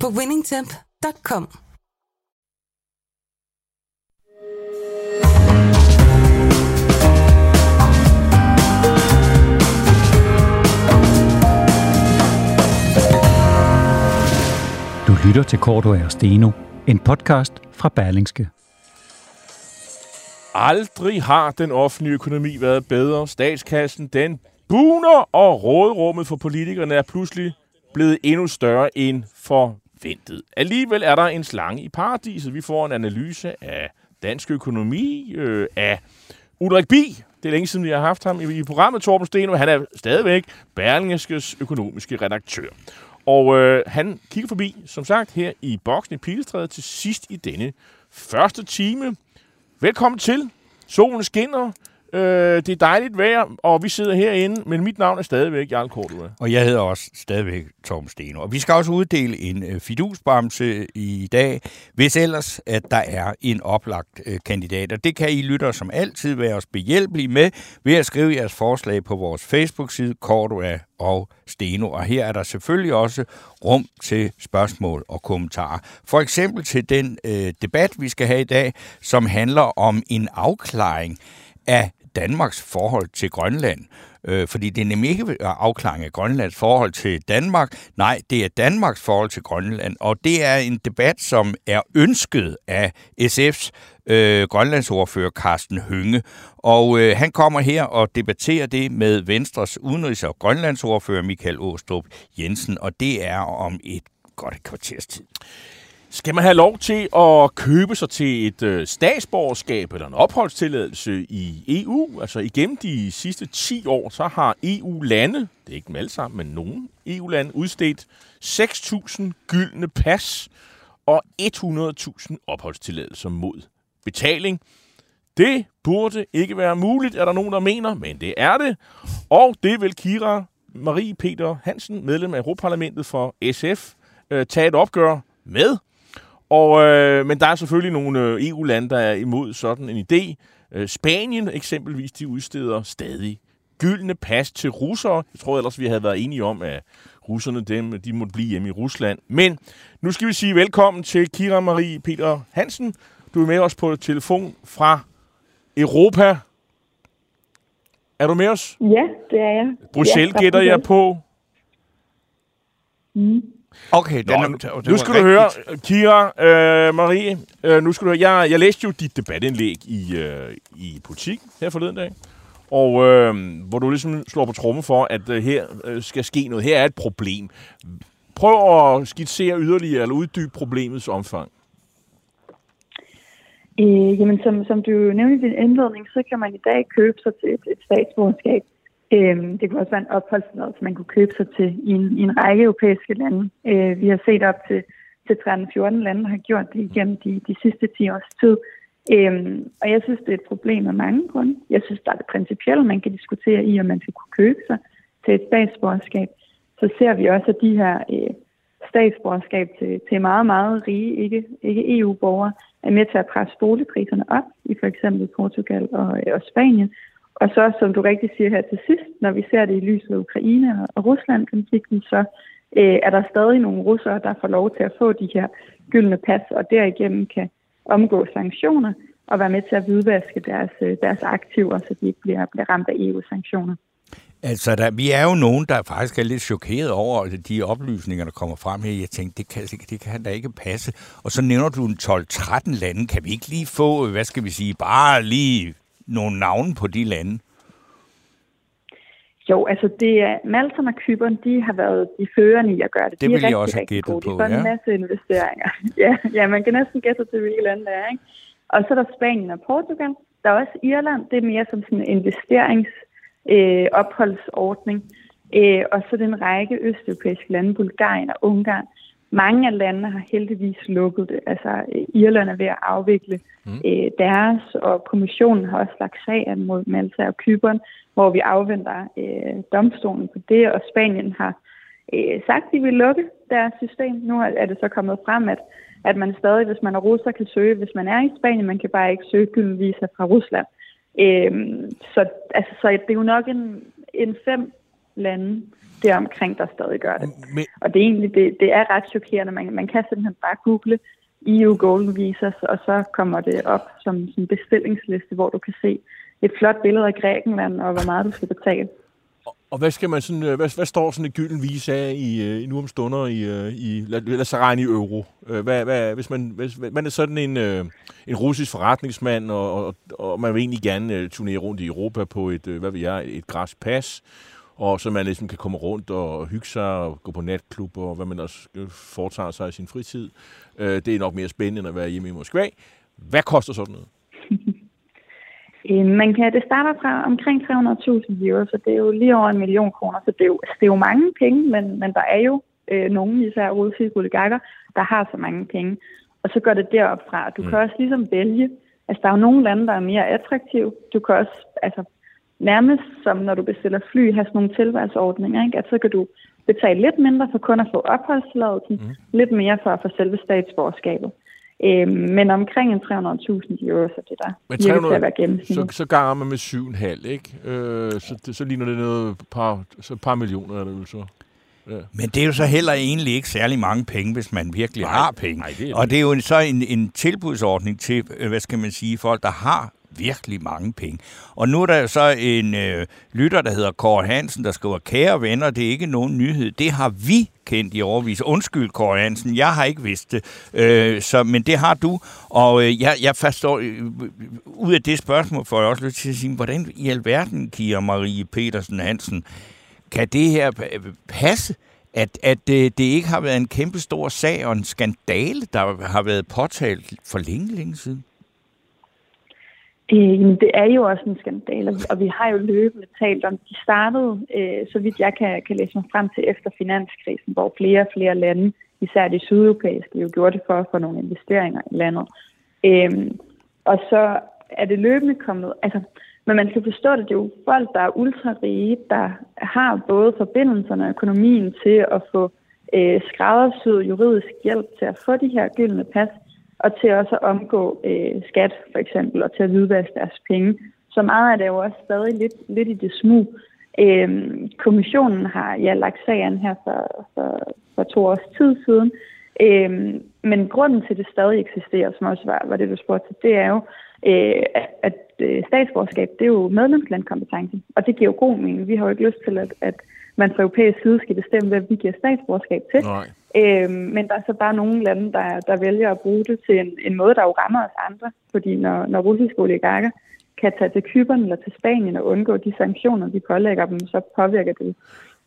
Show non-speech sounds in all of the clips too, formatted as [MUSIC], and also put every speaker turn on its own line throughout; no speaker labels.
på winningtemp.com.
Du lytter til Korto og Steno, en podcast fra Berlingske.
Aldrig har den offentlige økonomi været bedre. Statskassen, den buner, og rådrummet for politikerne er pludselig blevet endnu større end forventet. Alligevel er der en slange i paradiset. Vi får en analyse af dansk økonomi, øh, af Ulrik Bi. Det er længe siden, vi har haft ham i, i programmet, Torben Steno. Han er stadigvæk Berlingeskes økonomiske redaktør. Og øh, han kigger forbi, som sagt, her i boksen i Pilestræde til sidst i denne første time. Velkommen til. Solen skinner. Øh, det er dejligt vejr, og vi sidder herinde, men mit navn er stadigvæk Jarl Kortua.
Og jeg hedder også stadigvæk Tom Steno. Og vi skal også uddele en øh, fidusbamse i dag, hvis ellers at der er en oplagt øh, kandidat. Og det kan I lytter som altid være os behjælpelige med ved at skrive jeres forslag på vores Facebook-side Kortua og Steno. Og her er der selvfølgelig også rum til spørgsmål og kommentarer. For eksempel til den øh, debat, vi skal have i dag, som handler om en afklaring af Danmarks forhold til Grønland. Øh, fordi det er nemlig ikke afklaring af Grønlands forhold til Danmark. Nej, det er Danmarks forhold til Grønland. Og det er en debat, som er ønsket af SF's øh, grønlandsordfører Carsten Hønge. Og øh, han kommer her og debatterer det med Venstres udenrigs- og grønlandsordfører Michael Åstrup Jensen. Og det er om et godt kvarters tid.
Skal man have lov til at købe sig til et øh, statsborgerskab eller en opholdstilladelse i EU? Altså igennem de sidste 10 år, så har EU-lande, det er ikke dem alle sammen, men nogen EU-lande, udstedt 6.000 gyldne pas og 100.000 opholdstilladelser mod betaling. Det burde ikke være muligt, er der nogen, der mener, men det er det. Og det vil Kira Marie Peter Hansen, medlem af Europaparlamentet for SF, øh, tage et opgør med. Og, øh, men der er selvfølgelig nogle øh, EU-lande, der er imod sådan en idé. Øh, Spanien eksempelvis, de udsteder stadig gyldne pas til russere. Jeg tror ellers, vi havde været enige om, at russerne dem, de måtte blive hjemme i Rusland. Men nu skal vi sige velkommen til Kira Marie Peter Hansen. Du er med os på telefon fra Europa. Er du med os?
Ja, det er jeg.
Bruxelles
ja,
gætter jeg på.
Mm.
Okay,
Nå, nu, nu skal du høre, Kira, øh, Marie, øh, nu skal du høre, jeg, jeg læste jo dit debatindlæg i, øh, i politik her forleden dag, og øh, hvor du ligesom slår på tromme for, at øh, her øh, skal ske noget. Her er et problem. Prøv at skitsere yderligere eller uddybe problemets omfang.
Øh, jamen, som, som du nævnte i din indledning, så kan man i dag købe sig til et, et statsborgerskab. Øh, det kunne også være en opholdstilladelse, man kunne købe sig til i en, i en række europæiske lande. Øh, vi har set op til, til 13-14 lande, har gjort det igennem de, de sidste 10 års tid. Øhm, og jeg synes, det er et problem af mange grunde. Jeg synes, der er det principielle, man kan diskutere i, om man skal kunne købe sig til et statsborgerskab. Så ser vi også, at de her øh, statsborgerskab til, til meget, meget rige, ikke, ikke EU-borgere, er med til at presse boligpriserne op i for eksempel Portugal og, og Spanien. Og så, som du rigtig siger her til sidst, når vi ser det i lyset af Ukraine og Rusland-konflikten, så øh, er der stadig nogle russere, der får lov til at få de her gyldne pas, og derigennem kan omgå sanktioner og være med til at hvidvaske deres, øh, deres aktiver, så de ikke bliver, bliver ramt af EU-sanktioner.
Altså, der, vi er jo nogen, der faktisk er lidt chokeret over altså, de oplysninger, der kommer frem her. Jeg tænkte, det kan, det kan da ikke passe. Og så nævner du en 12-13 lande. Kan vi ikke lige få, øh, hvad skal vi sige, bare lige nogle navne på de lande?
Jo, altså det er, Malta og Kypern, de har været de førende i at gøre det.
Det
de
vil
er
jeg også have gættet på,
De får
ja.
en masse investeringer. [LAUGHS] ja, ja, man kan næsten gætte til, hvilke lande det er. Ikke? Og så er der Spanien og Portugal. Der er også Irland. Det er mere som sådan en investerings øh. Øh, og så den række østeuropæiske lande, Bulgarien og Ungarn, mange af landene har heldigvis lukket det. Altså, øh, Irland er ved at afvikle mm. øh, deres, og kommissionen har også lagt sagen mod Malta og Kypern, hvor vi afventer øh, domstolen på det, og Spanien har øh, sagt, at de vil lukke deres system. Nu er det så kommet frem, at, at man stadig, hvis man er russer, kan søge, hvis man er i Spanien, man kan bare ikke søge gylden visa fra Rusland. Øh, så, altså, så det er jo nok en, en fem lande, det omkring, der stadig gør det. Men... Og det er egentlig, det, det er ret chokerende. Man, man kan simpelthen bare google EU Golden Visas, og så kommer det op som en bestillingsliste, hvor du kan se et flot billede af Grækenland, og hvor meget du skal betale.
Og hvad skal man sådan, øh, hvad, hvad står sådan et gylden visa af i, øh, i nu om stunder i, øh, i lad, lad os regne i euro? Hvad, hvad, hvis man, hvis man er sådan en, en russisk forretningsmand, og, og, og man vil egentlig gerne turnere rundt i Europa på et, hvad vil jeg, et græsk pas, og så man ligesom kan komme rundt og hygge sig og gå på natklub og hvad man også foretager sig i sin fritid. Det er nok mere spændende end at være hjemme i Moskva. Hvad koster sådan noget? [LAUGHS]
Øh, man kan, det starter fra omkring 300.000 euro, så det er jo lige over en million kroner, så det er jo, altså, det er jo mange penge, men, men der er jo øh, nogle, især russiske oligarker, der har så mange penge. Og så går det derop fra. Du mm. kan også ligesom vælge, altså der er jo nogle lande, der er mere attraktive. Du kan også, altså nærmest som når du bestiller fly, have sådan nogle tilvalgsordninger, ikke? at så kan du betale lidt mindre for kun at få opholdstilladelsen, mm. lidt mere for at få selve statsborgerskabet. Øh, men omkring en 300.000 euro, så det der
men 300, til at være gennemsnit. Så, så ganger man med 7,5, ikke? Øh, så, det, så ligner det noget par, så et par millioner, er det vel så?
Ja. Men det er jo så heller egentlig ikke særlig mange penge, hvis man virkelig nej, har penge. Nej, det er og det er jo så en, en tilbudsordning til, øh, hvad skal man sige, folk, der har virkelig mange penge. Og nu er der så en øh, lytter, der hedder Kåre Hansen, der skriver, kære venner, det er ikke nogen nyhed. Det har vi kendt i overvis. Undskyld, Kåre Hansen, jeg har ikke vidst det, øh, så, men det har du. Og øh, jeg, jeg forstår, øh, øh, ud af det spørgsmål får jeg også lyst til at sige, hvordan i alverden, Kira Marie Petersen Hansen, kan det her passe? at, at det, det ikke har været en kæmpe stor sag og en skandale, der har været påtalt for længe, længe siden?
Øh, det er jo også en skandale, og vi har jo løbende talt om, de startede, øh, så vidt jeg kan, kan læse mig frem til efter finanskrisen, hvor flere og flere lande, især de sydeuropæiske, jo gjorde det for at få nogle investeringer i landet. Øh, og så er det løbende kommet, altså, men man skal forstå det, det er jo folk, der er ultrarige, der har både forbindelserne og økonomien til at få øh, skræddersyet juridisk hjælp til at få de her gyldne pas, og til også at omgå øh, skat for eksempel, og til at hvidvaske deres penge. Så meget er det jo også stadig lidt, lidt i det smug. Øhm, kommissionen har ja, lagt sagen her for, for, for to års tid siden, øhm, men grunden til, at det stadig eksisterer, som også var, var det, du spurgte til, det er jo, øh, at, at øh, statsborgerskab, det er jo medlemslandkompetence, og det giver jo god mening. Vi har jo ikke lyst til, at, at man fra europæisk side skal bestemme, hvad vi giver statsborgerskab til. Nej. Øh, men der er så bare nogle lande, der, der vælger at bruge det til en, en måde, der jo rammer os andre. Fordi når, når russiske oligarker kan tage til Kypern eller til Spanien og undgå de sanktioner, de pålægger dem, så påvirker det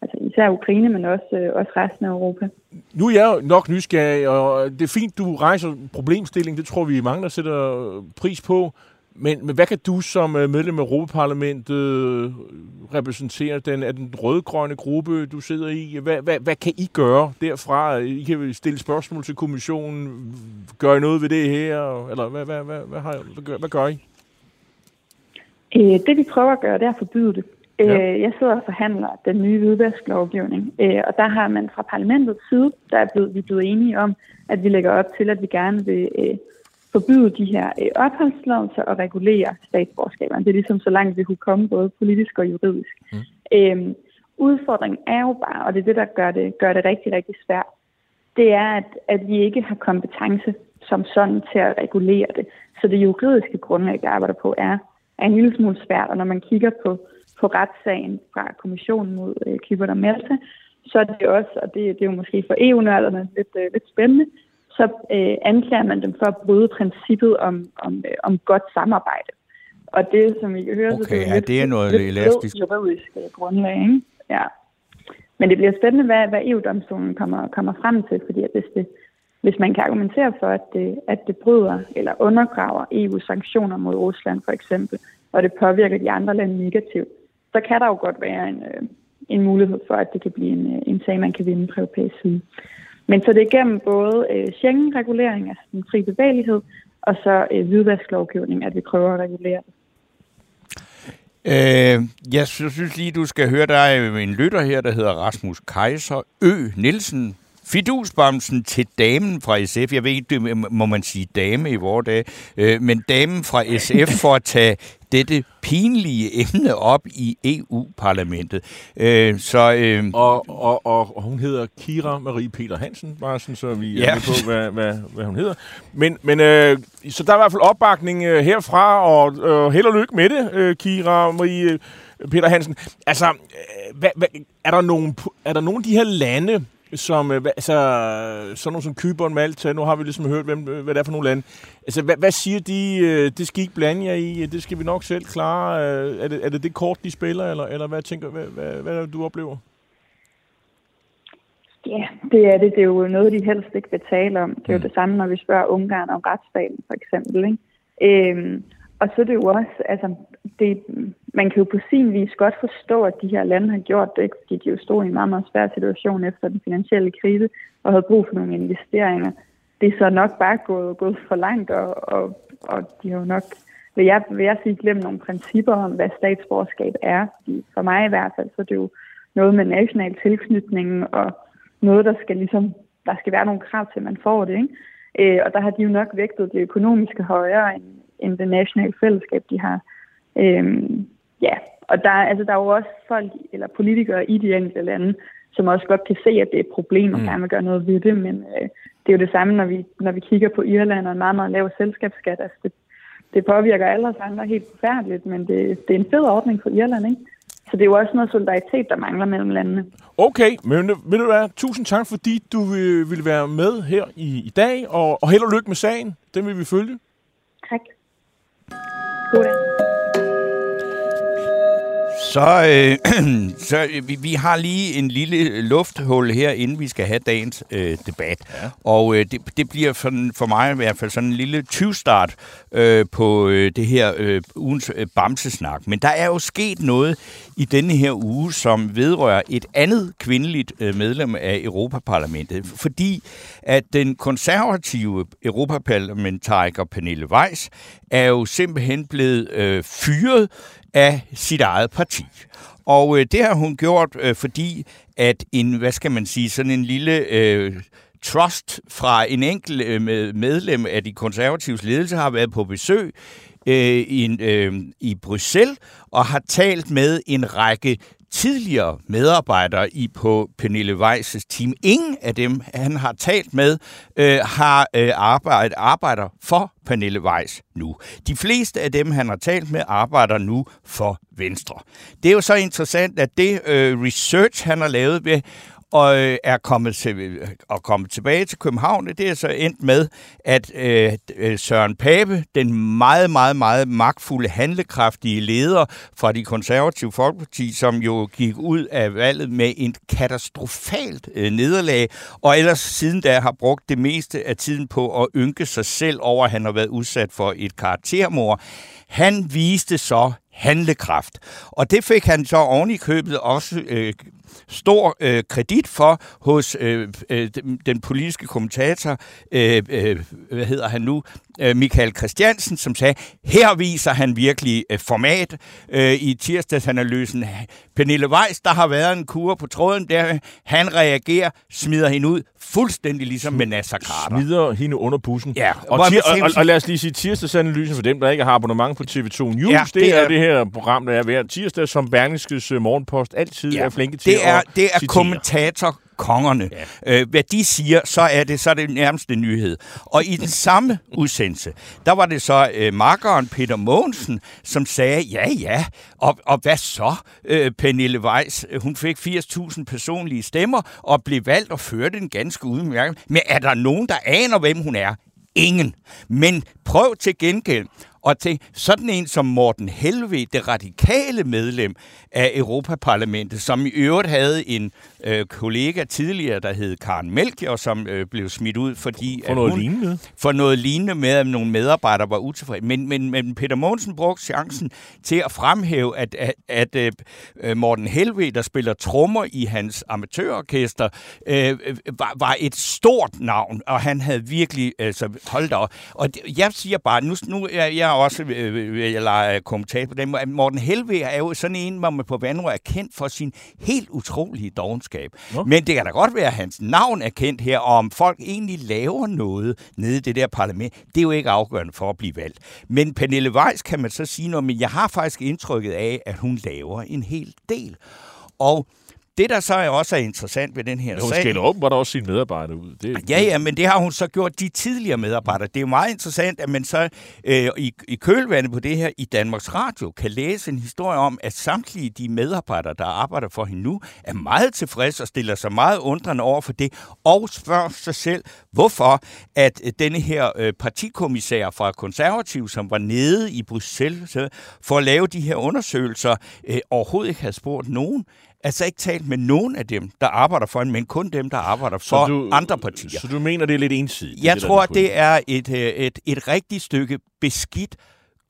altså især Ukraine, men også, øh, også resten af Europa.
Nu er jeg nok nysgerrig, og det er fint, du rejser problemstilling. Det tror vi mange, der sætter pris på. Men, men hvad kan du som øh, medlem af Europaparlamentet øh, repræsentere? Den, er den rødgrønne gruppe, du sidder i? Hvad, hvad, hvad kan I gøre derfra? I kan stille spørgsmål til kommissionen. Gør I noget ved det her? Eller hvad, hvad, hvad, hvad, har, hvad, gør, hvad gør I?
Øh, det vi prøver at gøre, det er at forbyde det. Ja. Jeg sidder og forhandler den nye hvidvasklovgivning, og der har man fra parlamentets side, der er blevet, vi er blevet enige om, at vi lægger op til, at vi gerne vil forbyde de her øh, opholdstilladelser og regulere statsborgerskaberne. Det er ligesom så langt vi kunne komme, både politisk og juridisk. Mm. Øhm, udfordringen er jo bare, og det er det, der gør det, gør det rigtig, rigtig svært, det er, at, at vi ikke har kompetence som sådan til at regulere det. Så det juridiske grundlag, jeg arbejder på, er, er en lille smule svært, og når man kigger på, på retssagen fra kommissionen mod øh, Kybert og Malta, så er det også, og det, det er jo måske for EU-nørderne lidt, øh, lidt spændende, så øh, anklager man dem for at bryde princippet om, om, øh, om godt samarbejde. Og det, som vi kan høre,
okay, så det
er,
lidt, det er noget lidt elastisk.
juridisk øh, grundlag. Ikke? Ja. Men det bliver spændende, hvad, hvad EU-domstolen kommer, kommer frem til, fordi at hvis, det, hvis man kan argumentere for, at det, at det bryder eller undergraver EU-sanktioner mod Rusland for eksempel, og det påvirker de andre lande negativt, så kan der jo godt være en, øh, en mulighed for, at det kan blive en, øh, en sag, man kan vinde på europæisk side. Men så det er gennem både øh, Schengen-regulering, altså den fri bevægelighed, og så øh, hvidvasklovgivning, at vi prøver at regulere det.
Øh, jeg synes lige, du skal høre, der er en lytter her, der hedder Rasmus Kaiser Ø. Nielsen. Fidusbamsen til damen fra SF. Jeg ved ikke, må man sige dame i vores dag, øh, men damen fra SF for at tage dette pinlige emne op i EU-parlamentet. Øh,
så, øh, og, og, og, og hun hedder Kira Marie Peter Hansen, bare sådan, så vi ja. er på, hvad, hvad, hvad hun hedder. Men, men øh, så der er i hvert fald opbakning øh, herfra, og øh, held og lykke med det, øh, Kira Marie øh, Peter Hansen. Altså, øh, hvad, hvad, er, der nogen, er der nogen af de her lande, som, øh, altså, sådan nogle som Kypern, Malta, nu har vi ligesom hørt, hvem, hvad det er for nogle lande. Altså, hvad, hvad siger de, øh, det skal I ikke blande jer i, det skal vi nok selv klare. Øh, er det er det, det kort, de spiller, eller, eller hvad tænker hvad, hvad, hvad er det, du oplever?
Ja, det er det. Det er jo noget, de helst ikke vil tale om. Det er jo mm. det samme, når vi spørger Ungarn om retsstaten, for eksempel. Ikke? Øhm, og så er det jo også, altså, det, man kan jo på sin vis godt forstå, at de her lande har gjort det, ikke? fordi de jo stod i en meget, meget svær situation efter den finansielle krise og havde brug for nogle investeringer. Det er så nok bare gået, gået for langt, og, og, og de har jo nok, vil jeg, vil jeg sige, glemt nogle principper om, hvad statsborgerskab er. Fordi for mig i hvert fald, så er det jo noget med national tilknytning og noget, der skal ligesom, der skal være nogle krav til, at man får det. Ikke? Øh, og der har de jo nok vægtet det økonomiske højere end, end det nationale fællesskab, de har. Øhm, ja, og der, altså, der er jo også folk, eller politikere i de enkelte lande, som også godt kan se, at det er et problem og mm. gerne vil gøre noget ved det, men øh, det er jo det samme, når vi, når vi kigger på Irland og en meget, meget lav selskabsskat. Altså, det, det påvirker alle os andre helt forfærdeligt, men det, det er en fed ordning for Irland, ikke? Så det er jo også noget solidaritet, der mangler mellem landene.
Okay, men vil du være, tusind tak, fordi du ville være med her i, i dag, og, og held og lykke med sagen. Den vil vi følge.
Tak. God dag.
Så, øh, [CLEARS THROAT] så vi, vi har lige en lille lufthul her, inden vi skal have dagens øh, debat. Ja. Og øh, det, det bliver for, for mig i hvert fald sådan en lille 20-start øh, på øh, det her øh, ugens øh, bamsesnak. Men der er jo sket noget i denne her uge, som vedrører et andet kvindeligt øh, medlem af Europaparlamentet. Fordi at den konservative europaparlamentariker Pernille Weiss er jo simpelthen blevet øh, fyret af sit eget parti. Og øh, det har hun gjort, øh, fordi at en, hvad skal man sige, sådan en lille øh, trust fra en enkelt øh, medlem af de konservatives ledelse har været på besøg øh, i, øh, i Bruxelles og har talt med en række tidligere medarbejdere i på Pernille Weiss' team. Ingen af dem, han har talt med, øh, har øh, arbejdet, arbejder for Pernille Weiss nu. De fleste af dem, han har talt med, arbejder nu for Venstre. Det er jo så interessant, at det øh, research, han har lavet ved og øh, er kommet, til, øh, og kommet tilbage til København. Det er så endt med, at øh, øh, Søren Pape, den meget, meget, meget magtfulde, handlekraftige leder fra de konservative folkeparti, som jo gik ud af valget med en katastrofalt øh, nederlag, og ellers siden da har brugt det meste af tiden på at ynke sig selv over, at han har været udsat for et karaktermord. Han viste så handlekraft. Og det fik han så oven i købet også øh, stor øh, kredit for hos øh, øh, den politiske kommentator, øh, øh, hvad hedder han nu, øh, Michael Christiansen, som sagde, her viser han virkelig øh, format øh, i tirsdagsanalysen. Pernille Weiss, der har været en kur på tråden, der han reagerer, smider hende ud, fuldstændig ligesom med Nasser Carter.
Smider hende under bussen.
Ja.
Og, tir- og, og, og lad os lige sige, tirsdagsanalysen for dem, der ikke har abonnement på TV2 News, ja, det, det er, er det her program, der er hver tirsdag, som Berlingskes øh, Morgenpost altid ja, er flinke til
det er, at Det er citere. kommentator kongerne. Ja. Øh, hvad de siger, så er det så er det nærmeste nyhed. Og i den samme [LAUGHS] udsendelse, der var det så øh, markeren Peter Mogensen, som sagde, ja ja, og, og hvad så? Øh, Pernille Weiss, hun fik 80.000 personlige stemmer og blev valgt og førte den ganske udmærket. Men er der nogen, der aner, hvem hun er? Ingen. Men prøv til gengæld Og til sådan en som Morten Helve, det radikale medlem af Europaparlamentet, som i øvrigt havde en øh, kollega tidligere, der hed Karen Melchior, som øh, blev smidt ud, fordi...
For noget
hun,
lignende?
For noget lignende med, at nogle medarbejdere var utilfredse. Men, men, men Peter Mogensen brugte chancen til at fremhæve, at, at, at øh, Morten Helve, der spiller trommer i hans amatørorkester, øh, var, var et stort navn, og han havde virkelig altså, holdt op. Og jeg siger bare, nu, nu er jeg også øh, jeg lege kommentar på den, Morten Helve er jo sådan en, hvor man på vandrør er kendt for sin helt utrolige dogenskab. Nå. Men det kan da godt være, at hans navn er kendt her, og om folk egentlig laver noget nede i det der parlament, det er jo ikke afgørende for at blive valgt. Men Pernille Weiss kan man så sige noget, men jeg har faktisk indtrykket af, at hun laver en hel del. Og det, der så er også er interessant ved den her
ja, hun
sag...
Hun åbenbart også sine medarbejdere ud. Det,
ja, ja, men det har hun så gjort de tidligere medarbejdere. Det er jo meget interessant, at man så øh, i, i kølvandet på det her i Danmarks Radio kan læse en historie om, at samtlige de medarbejdere, der arbejder for hende nu, er meget tilfredse og stiller sig meget undrende over for det, og spørger sig selv, hvorfor at øh, denne her øh, partikommissær fra Konservativ, som var nede i Bruxelles for at lave de her undersøgelser, øh, overhovedet ikke havde spurgt nogen altså ikke talt med nogen af dem, der arbejder for en, men kun dem, der arbejder for du, andre partier.
Så du mener, det er lidt ensidigt?
Jeg det, tror, det er et, øh, et, et rigtigt stykke beskidt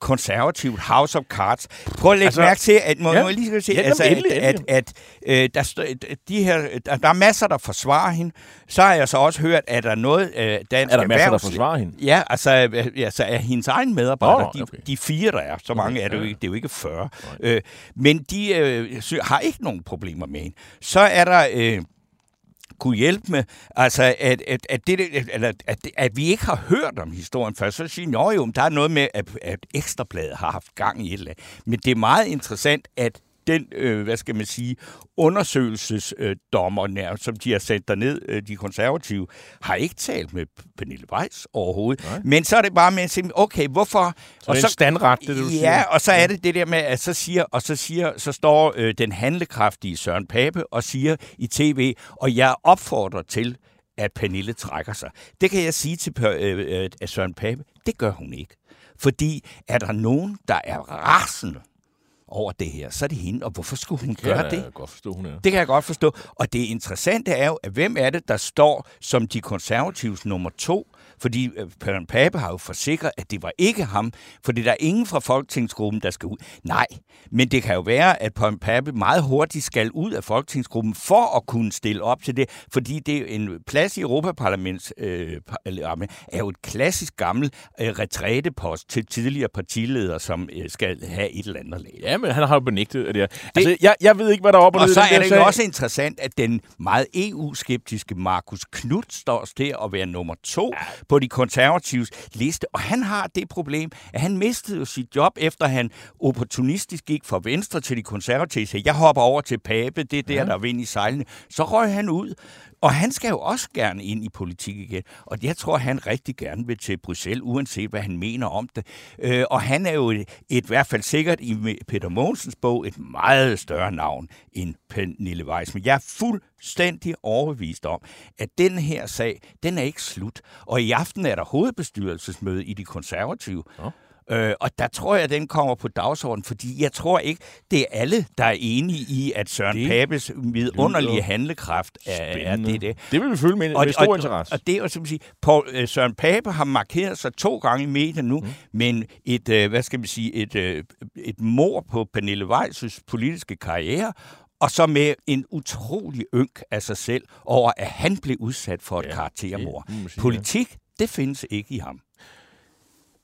konservativt House of Cards. Prøv at lægge altså, mærke til, at, må, ja, må lige se, ja, altså, endelig, at, endelig. at, at, at der, de her, der, der er masser, der forsvarer hende. Så har jeg så også hørt, at der er noget øh, dansk
Er der masser, der forsvarer hende?
Ja, altså, altså er hendes egen medarbejdere, oh, okay. de, de fire, der er, så mange okay, er det jo ikke, det er jo ikke 40. Øh, men de øh, har ikke nogen problemer med hende. Så er der... Øh, kunne hjælpe med, altså at, at, at, det, eller, at, at vi ikke har hørt om historien før, så siger jeg, jo, der er noget med, at, at Ekstrabladet har haft gang i et eller andet. Men det er meget interessant, at den, øh, hvad skal man sige, undersøgelsesdommer, øh, som de har sendt derned, øh, de konservative, har ikke talt med Pernille Weiss overhovedet. Nej. Men så er det bare med at sige, okay, hvorfor...
Så og så, standret, det du
ja,
siger.
Ja, og så er det det der med, at så siger, og så siger, så står øh, den handlekraftige Søren Pape og siger i tv, og jeg opfordrer til, at Pernille trækker sig. Det kan jeg sige til øh, øh, Søren Pape, det gør hun ikke. Fordi er der nogen, der er rasende over det her, så er det hende. Og hvorfor skulle hun det gøre det?
Godt forstå, hun er.
Det kan jeg godt forstå. Og det interessante er jo, at hvem er det, der står som de konservatives nummer to fordi øh, Pern Pape har jo forsikret, at det var ikke ham, fordi der er ingen fra Folketingsgruppen, der skal ud. Nej, men det kan jo være, at Pern Pape meget hurtigt skal ud af Folketingsgruppen for at kunne stille op til det, fordi det er en plads i Europaparlaments øh, er jo et klassisk gammel øh, retrætepost til tidligere partiledere, som øh, skal have et eller andet lag.
Ja, men han har jo benægtet det. det altså, jeg, jeg ved ikke, hvad der er op
og, og så er det jo også interessant, at den meget EU-skeptiske Markus Knudt står til at være nummer to ja på de konservatives liste. Og han har det problem, at han mistede jo sit job, efter han opportunistisk gik fra Venstre til de konservative. Så jeg hopper over til Pape, det er der, ja. der er vind i sejlene. Så røg han ud. Og han skal jo også gerne ind i politik igen. Og jeg tror, han rigtig gerne vil til Bruxelles, uanset hvad han mener om det. Øh, og han er jo et, et, i hvert fald sikkert i Peter Mogensens bog et meget større navn end Pernille Weiss. Men jeg er fuldstændig overbevist om, at den her sag, den er ikke slut. Og i aften er der hovedbestyrelsesmøde i de konservative. Ja. Øh, og der tror jeg, at den kommer på dagsordenen, fordi jeg tror ikke, det er alle, der er enige i, at Søren det Papes vidunderlige handlekraft er, er det, det.
Det vil vi følge med, og, med stor og, interesse.
Og, det er jo som sige, Paul, uh, Søren Pape har markeret sig to gange i medierne nu, mm. men et, uh, hvad skal man sige, et, uh, et mor på Pernille Weiss' politiske karriere, og så med en utrolig ynk af sig selv over, at han blev udsat for et ja, karaktermord. Politik, det findes ikke i ham.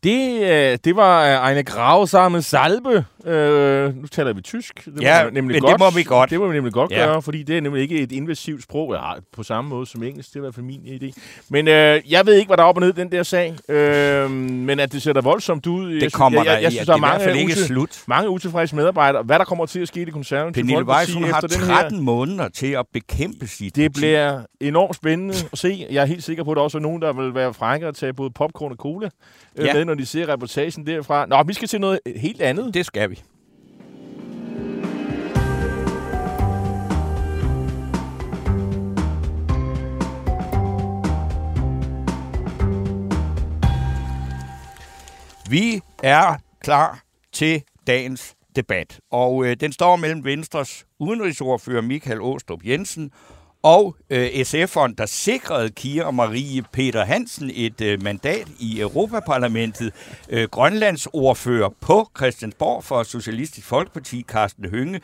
Det, øh, det var en grausamme salbe. Øh, nu taler vi tysk.
Det ja, nemlig men godt. det må vi godt.
Det må vi nemlig godt ja. gøre, fordi det er nemlig ikke et invasivt sprog, ja, på samme måde som engelsk. Det er i hvert fald min idé. Men øh, jeg ved ikke, hvad der er op og ned den der sag. Øh, men at det ser da voldsomt ud.
Det kommer jeg, jeg, jeg, jeg synes, der er mange, ikke slut.
mange utilfredse medarbejdere. Hvad der kommer til at ske i det konservative
Pernille Weiss, hun har 13 her, måneder til at bekæmpe sit
Det bliver enormt spændende at se. Jeg er helt sikker på, at der også er nogen, der vil være frække at tage både popcorn og cola øh, ja. med, når de ser reportagen derfra. Nå, vi skal til noget helt andet.
Det skal vi. Vi er klar til dagens debat, og øh, den står mellem Venstres udenrigsordfører Michael Åstrup Jensen og øh, SF'eren, der sikrede Kira Marie Peter Hansen et øh, mandat i Europaparlamentet, øh, Grønlands ordfører på Christiansborg for Socialistisk Folkeparti, Carsten Hønge,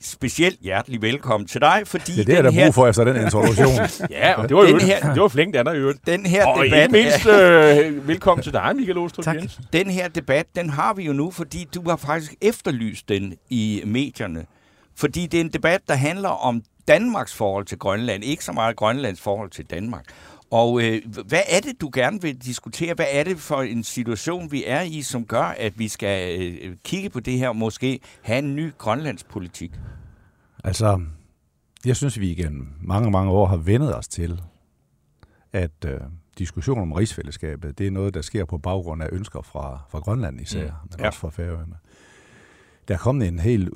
specielt hjertelig velkommen til dig, fordi
det er det, der
her...
brug for efter den introduktion. [LAUGHS]
ja, og det var jo
Den her-
det var flink andet i øvrigt.
Den her
Og
debat
ikke mindst [LAUGHS] øh, velkommen til dig, Michael Åstrup
Tak.
Jensen.
Den her debat, den har vi jo nu, fordi du har faktisk efterlyst den i medierne. Fordi det er en debat, der handler om Danmarks forhold til Grønland, ikke så meget Grønlands forhold til Danmark. Og øh, hvad er det, du gerne vil diskutere? Hvad er det for en situation, vi er i, som gør, at vi skal øh, kigge på det her og måske have en ny grønlandspolitik?
Altså, jeg synes, vi igen mange, mange år har vendet os til, at øh, diskussionen om rigsfællesskabet, det er noget, der sker på baggrund af ønsker fra, fra Grønland især,
Mm.
men
Ja.
også fra Færøerne. Der er kommet en helt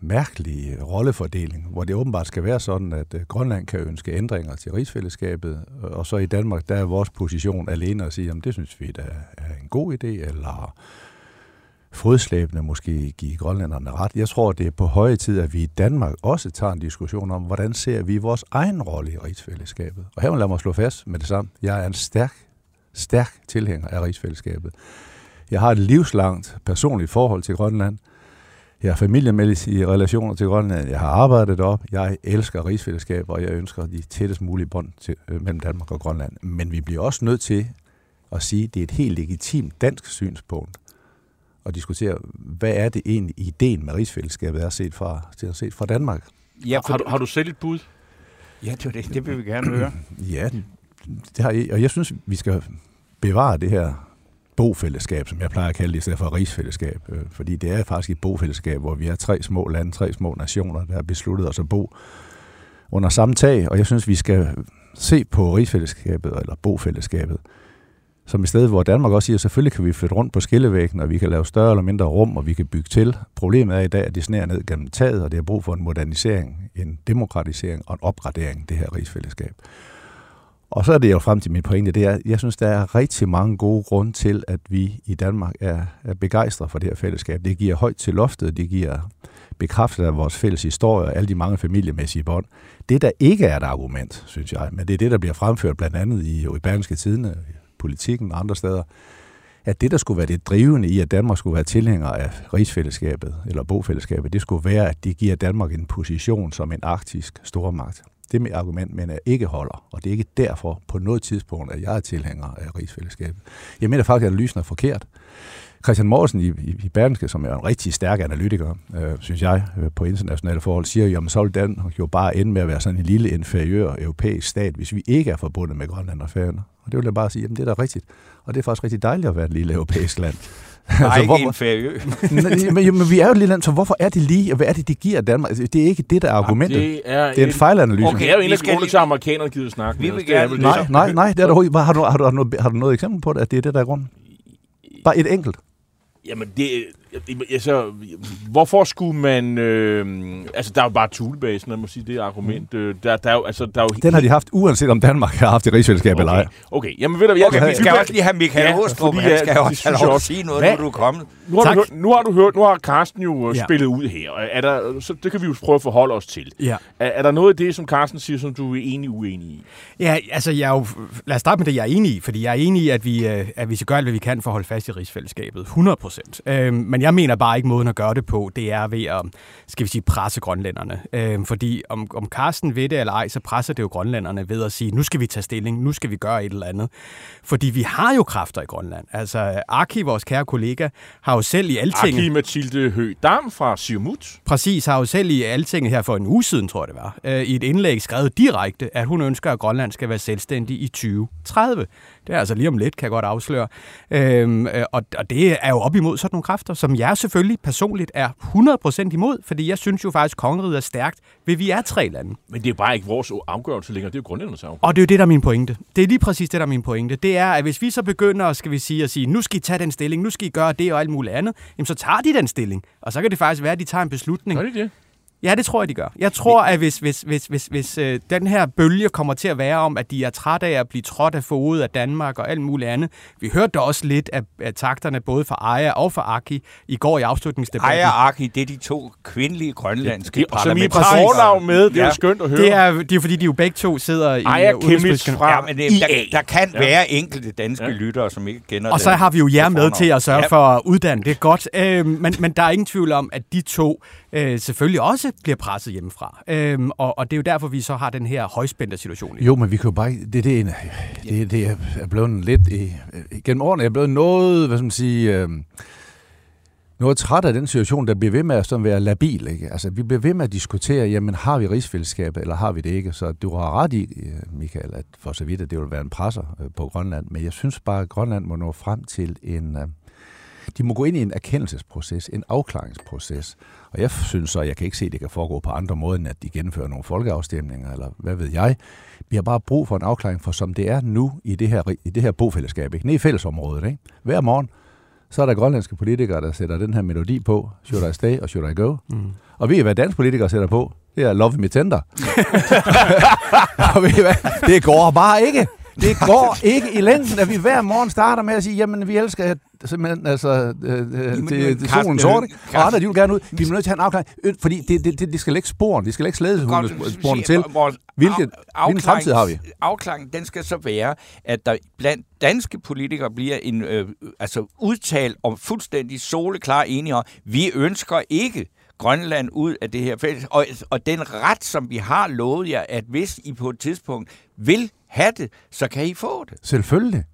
mærkelige mærkelig øh, rollefordeling, hvor det åbenbart skal være sådan, at øh, Grønland kan ønske ændringer til rigsfællesskabet, og så i Danmark, der er vores position alene at sige, at det synes vi da er en god idé, eller fodslæbende måske give grønlænderne ret. Jeg tror, det er på høje tid, at vi i Danmark også tager en diskussion om, hvordan ser vi vores egen rolle i rigsfællesskabet. Og her vil jeg mig slå fast med det samme. Jeg er en stærk, stærk tilhænger af rigsfællesskabet. Jeg har et livslangt personligt forhold til Grønland. Jeg har familiemæssige relationer til Grønland. Jeg har arbejdet op. Jeg elsker rigsfællesskab, og jeg ønsker de tættest mulige bånd til, øh, mellem Danmark og Grønland. Men vi bliver også nødt til at sige, at det er et helt legitimt dansk synspunkt at diskutere, hvad er det egentlig ideen med rigsfællesskabet er set fra, til set fra Danmark?
Ja,
Har, du, har du selv et bud?
ja det, det, det vil vi gerne høre. [CLEARS THROAT]
Ja, det har jeg, og jeg synes, vi skal bevare det her bofællesskab, som jeg plejer at kalde det, i stedet for rigsfællesskab. Øh, fordi det er faktisk et bofællesskab, hvor vi er tre små lande, tre små nationer, der har besluttet os at bo under samme tag. Og jeg synes, vi skal se på rigsfællesskabet, eller bofællesskabet, som et sted, hvor Danmark også siger, at selvfølgelig kan vi flytte rundt på skillevæggen, og vi kan lave større eller mindre rum, og vi kan bygge til. Problemet er i dag, at det sneer ned gennem taget, og det har brug for en modernisering, en demokratisering og en opgradering, det her rigsfællesskab. Og så er det jo frem til min pointe, det er, jeg synes, der er rigtig mange gode grunde til, at vi i Danmark er, er begejstrede for det her fællesskab. Det giver højt til loftet, det giver bekræftet af vores fælles historie og alle de mange familiemæssige bånd. Det, der ikke er et argument, synes jeg, men det er det, der bliver fremført blandt andet i, i Bergenske Tidene, i politikken og andre steder, at det, der skulle være det drivende i, at Danmark skulle være tilhænger af rigsfællesskabet eller bofællesskabet, det skulle være, at det giver Danmark en position som en arktisk stormagt. Det med argument, men jeg ikke holder, og det er ikke derfor på noget tidspunkt, at jeg er tilhænger af rigsfællesskabet. Jeg mener faktisk, at analysen er forkert. Christian Morsen i, i, i Berlingske, som er en rigtig stærk analytiker, øh, synes jeg, øh, på internationale forhold, siger jo, at så vil Danmark jo bare ende med at være sådan en lille inferiør europæisk stat, hvis vi ikke er forbundet med Grønland og Færøerne. Og det vil jeg bare sige, at det er da rigtigt. Og det er faktisk rigtig dejligt at være et lille europæisk land. [LAUGHS]
Nej, ikke
hvorfor-
en færø. [LAUGHS]
men, men vi er jo et lille land, så hvorfor er det lige, og hvad er det, det giver Danmark? Altså, Det er ikke det, der er argumentet.
Det er,
Det er en fejlanalyse.
Okay, det er jo en af grundene
lige-
til, at amerikanerne gider snakke
Vi
med
vil
er
gerne-
Nej, nej, nej, det er der har du, har, du, har, du noget, har du noget eksempel på det, at det er det, der er grunden? Bare et enkelt.
Jamen, det, altså, hvorfor skulle man... Øh, altså, der er jo bare Thulebasen, jeg må sige, det er argument. Øh, der, der er jo, altså, der er jo
Den har de haft, uanset om Danmark har haft et rigsfællesskab okay. eller ej.
Okay, jamen ved du, jeg,
Okay, vi skal også lige have Michael
Ja,
Åstrup. Han
ja,
skal
det
jo også have lov at sige noget,
Hvad?
nu er du kommet.
Nu har,
Tak.
du hørt, nu har du hørt, nu har Carsten jo ja.
Ja.
spillet ud her. Er der, så det kan vi jo prøve at forholde os til.
Ja.
Er, er der noget af det, som Carsten siger, som du er enig uenig i?
Ja, altså jeg er jo, lad os starte med det, jeg er enig i, fordi jeg er enig i, at vi, øh, at vi skal gøre alt, hvad vi kan for at holde fast i rigsfællesskabet. 100 procent. Øhm, men jeg mener bare ikke, måden at gøre det på, det er ved at, skal vi sige, presse grønlænderne. Øhm, fordi om, om Carsten ved det eller ej, så presser det jo grønlænderne ved at sige, nu skal vi tage stilling, nu skal vi gøre et eller andet. Fordi vi har jo kræfter i Grønland. Altså Aki, vores kære kollega, har jo selv i Altinget...
Aki Mathilde Høgh Dam fra Siumut.
Præcis, har jo selv i Altinget her for en uge siden, tror jeg det var, øh, i et indlæg skrevet direkte, at hun ønsker, at Grønland skal være selvstændig i 2030. Det er altså lige om lidt, kan jeg godt afsløre. Øhm, øh, og, og det er jo op imod sådan nogle kræfter, som jeg selvfølgelig personligt er 100% imod, fordi jeg synes jo faktisk, at kongeriget er stærkt, ved vi er tre lande.
Men det er bare ikke vores afgørelse længere. Det er jo grundlændernes afgørelse.
Og det er jo det, der er min pointe. Det er lige præcis det, der er min pointe. Det er, at hvis vi så begynder, skal vi sige, at sige, nu skal I tage den stilling, nu skal I gøre det og alt muligt andet, jamen så tager de den stilling. Og så kan det faktisk være, at de tager en beslutning,
Gør de det?
Ja, det tror jeg, de gør. Jeg tror, at hvis, hvis, hvis, hvis, hvis øh, den her bølge kommer til at være om, at de er trætte af at blive trådt af fod af Danmark og alt muligt andet. Vi hørte da også lidt af, af takterne både fra Aya og fra Aki i går i afslutningsdebatten.
Aya og Aki, det er de to kvindelige grønlandske
Ja, som I er på fornavn med, det er jo
Ja.
skønt at høre.
Det er, det er fordi, de jo begge to sidder i
Aya
udenrigspolitiske-
Kimmich fra
Ja, men det, der, der kan
Ja.
være enkelte danske
Ja.
lyttere, som ikke kender
Og så har vi jo jer med til at sørge
Ja.
for at uddanne. Det er godt. Øh, men, men der er ingen tvivl om, at de to øh, selvfølgelig også bliver presset hjemmefra. Øhm, og, og det er jo derfor, vi så har den her højspændte situation.
Jo, men vi kan jo bare. Det, det, er det, det er blevet lidt... I, gennem årene er jeg blevet noget, hvad skal man sige... Øh, noget træt af den situation, der bliver ved med at sådan være labil. Ikke? Altså, vi bliver ved med at diskutere, jamen har vi rigsfællesskabet, eller har vi det ikke? Så du har ret i, øh, Michael, at for så vidt, at det vil være en presser øh, på Grønland. Men jeg synes bare, at Grønland må nå frem til en... Øh, de må gå ind i en erkendelsesproces, en afklaringsproces. Og jeg synes så, at jeg kan ikke se, at det kan foregå på andre måder, end at de gennemfører nogle folkeafstemninger, eller hvad ved jeg. Vi har bare brug for en afklaring, for som det er nu i det her, i det her bofællesskab, ikke? nede i fællesområdet, ikke? hver morgen, så er der grønlandske politikere, der sætter den her melodi på, Should I Stay og Should I Go? Mm. Og ved I, hvad danske politikere sætter på? Det er Love Me Tender. [LAUGHS] og ved I hvad? Det går bare ikke. Det går ikke i længden, at vi hver morgen starter med at sige, jamen vi elsker simpelthen altså, øh, øh, det, det,
Carsten,
solen sort, ikke?
Carsten.
og andre de vil gerne ud. Vi er nødt til at have en afklaring, Øh, fordi det, det, det, det skal lægge sporen, det skal lægge slædehundesporene til. Hvilket-
af-
hvilken fremtid har vi?
Afklaringen, den skal så være, at der blandt danske politikere bliver en øh, altså udtalt om fuldstændig soleklar enige om, vi ønsker ikke Grønland ud af det her fælles. Og, og den ret, som vi har lovet jer, at hvis I på et tidspunkt vil have det, så kan I få det.
Selvfølgelig.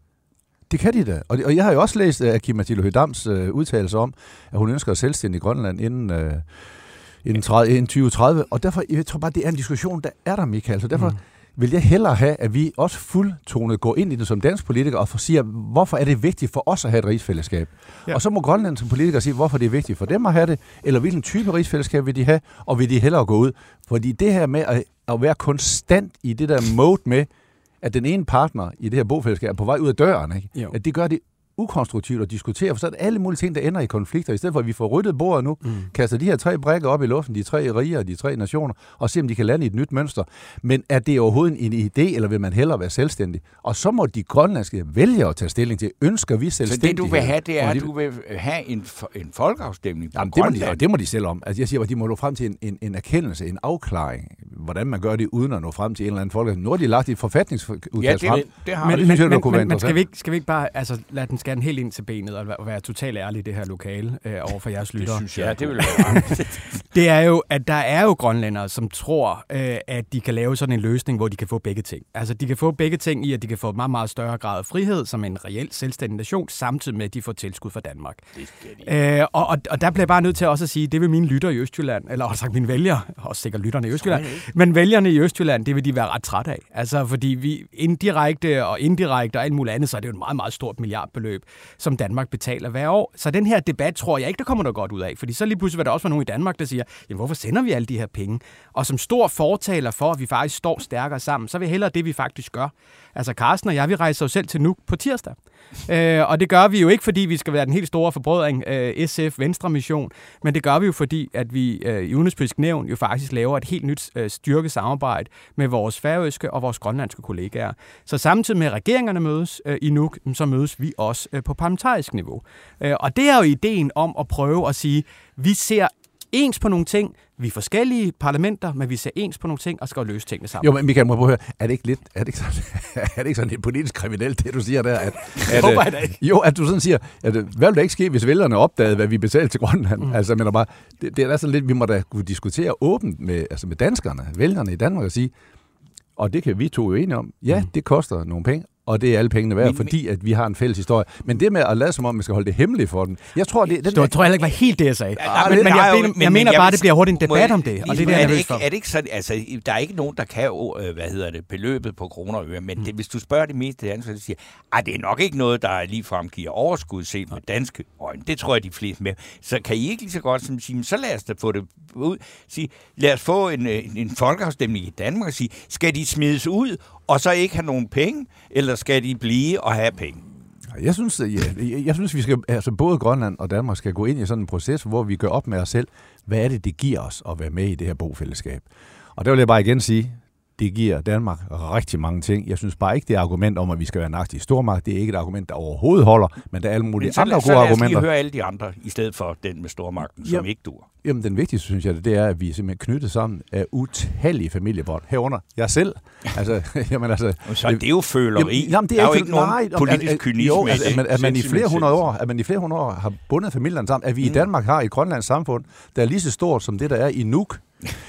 Det kan de da. Og, og jeg har jo også læst uh, Kim Mathilde Hødams uh, udtalelse om, at hun ønsker selvstændig Grønland inden, uh, inden, 30, inden 2030. Og derfor, jeg tror bare, det er en diskussion, der er der, Michael. Så derfor mm. vil jeg hellere have, at vi også fuldtonet går ind i det som dansk politiker og siger, hvorfor er det vigtigt for os at have et rigsfællesskab? Ja. Og så må Grønland som politikere sige, hvorfor det er vigtigt for dem at have det, eller hvilken type rigsfællesskab vil de have, og vil de hellere gå ud? Fordi det her med at, at være konstant i det der mode med, at den ene partner i det her bofællesskab er på vej ud af døren, ikke?
Jo.
at det gør det ukonstruktivt at diskutere, for så er det alle mulige ting, der ender i konflikter. I stedet for, at vi får ryddet bordet nu, mm. kaster de her tre brækker op i luften, de tre riger og de tre nationer, og se, om de kan lande i et nyt mønster. Men er det overhovedet en idé, eller vil man hellere være selvstændig? Og så må de grønlandske vælgere tage stilling til, ønsker vi
Så
selvstændighed?
det, du vil have, det er,
Og
at du vil have en, en folkeafstemning på
Jamen, det, må de, og det må de selv om. Altså, jeg siger, at de må nå frem til en, en, en erkendelse, en afklaring, hvordan man gør det, uden at nå frem til en eller anden folk. Nu har de lagt et forfatningsudkast
Ja, det,
frem.
det, det har
Men-
vi.
det synes jeg, der kunne være
men, men skal, vi ikke, skal vi ikke bare altså, lade den skære den helt ind til benet og være, totalt ærlig i det her lokale øh, over for jeres lyttere?
synes
Ja, det vil være [LAUGHS] [LAUGHS]
Det er jo, at der er jo grønlændere, som tror, øh, at de kan lave sådan en løsning, hvor de kan få begge ting. Altså, de kan få begge ting i, at de kan få en meget, meget større grad af frihed som en reelt selvstændig nation, samtidig med, at de får tilskud fra Danmark. Det skal de. Øh, og, og, og der bliver jeg bare nødt til også at sige, det vil mine lyttere i Østjylland, eller også sagt mine vælgere, også sikkert lytterne i Østjylland, men vælgerne i Østjylland, det vil de være ret trætte af. Altså, fordi vi indirekte og indirekte og alt muligt andet, så er det jo et meget, meget stort milliardbeløb, som Danmark betaler hver år. Så den her debat tror jeg ikke, der kommer noget godt ud af, fordi så lige pludselig vil der også være nogen i Danmark, der siger, jamen hvorfor sender vi alle de her penge? Og som stor fortaler for, at vi faktisk står stærkere sammen, så vil jeg hellere det, vi faktisk gør. Altså Carsten og jeg, vi rejser os selv til Nuuk på tirsdag. Øh, og det gør vi jo ikke, fordi vi skal være den helt store forbrødring, øh, SF Venstre Mission, men det gør vi jo, fordi at vi øh, i Udenrigspolitisk Nævn jo faktisk laver et helt nyt øh, styrket samarbejde med vores færøske og vores grønlandske kollegaer. Så samtidig med at regeringerne mødes øh, i Nuuk, så mødes vi også øh, på parlamentarisk niveau. Øh, og det er jo ideen om at prøve at sige, vi ser ens på nogle ting, vi er forskellige parlamenter, men vi ser ens på nogle ting og skal løse tingene sammen.
Jo, men Michael, må jeg høre, er det ikke lidt, er det ikke sådan, [LAUGHS] er det ikke sådan lidt politisk kriminelt, det du siger der? At, [LAUGHS] at,
håber jeg
øh,
ikke.
Jo, at du sådan siger, at øh, hvad vil der ikke ske, hvis vælgerne opdagede, hvad vi betalte til Grønland? Mm. Altså, men bare, det, det er da sådan lidt, vi må da kunne diskutere åbent med, altså med danskerne, vælgerne i Danmark og sige, og det kan vi to jo enige om, ja, det koster nogle penge, og det er alle pengene værd,
Men-
fordi at vi har en fælles historie. Men det med at lade som om, man skal holde det hemmeligt for dem, jeg tror, det,
Det var- tror jeg heller ikke var helt det, jeg sagde.
nej,
men, men,
der er
jeg,
jo-
men,
men-
jeg mener
men
bare,
jeg-
det bliver hurtigt en debat
jeg-
om det, og det er det, jeg er
det ikke, er det ikke sådan, altså, der er ikke nogen, der kan, øh, hvad hedder det, beløbet på kroner og øre, men det, hvis du spørger de meste danskere, så siger, at det er nok ikke noget, der ligefrem giver overskud set med danske øjne. Det tror jeg, de fleste med. Så kan I ikke lige så godt som sige, "Men så lad os da få det ud. Sige, lad os få en, øh, en, en folkeafstemning i Danmark og sige, skal de smides ud, og så ikke have nogen penge, eller skal de blive og have penge?
Jeg synes, jeg, jeg, jeg synes vi skal, altså både Grønland og Danmark skal gå ind i sådan en proces, hvor vi gør op med os selv, hvad er det, det giver os at være med i det her bofællesskab. Og der vil jeg bare igen sige, det giver Danmark rigtig mange ting. Jeg synes bare ikke, det er argument om, at vi skal være en aktiv stormagt. Det er ikke et argument, der overhovedet holder, men der er alle mulige
Men så,
andre
så
gode
lad os
argumenter.
lige høre alle de andre, i stedet for den med stormagten, som
Jamen,
ikke dur.
Jamen, den vigtigste, synes jeg, det er, at vi er simpelthen knyttet sammen af utallige familiebånd. Herunder jeg selv. [LAUGHS] [LAUGHS] Altså, jamen, altså,
Så det er jo føleri.
Jamen, jamen, det
der
er,
er jo
ikke
nogen
nej,
politisk
at-
kynisme
jo,
i
at, man, at, man i flere hundrede år, at man i flere hundrede år har bundet familierne sammen. At vi mm. i Danmark har et grønlandsk samfund, der er lige så stort som det, der er i Nuuk.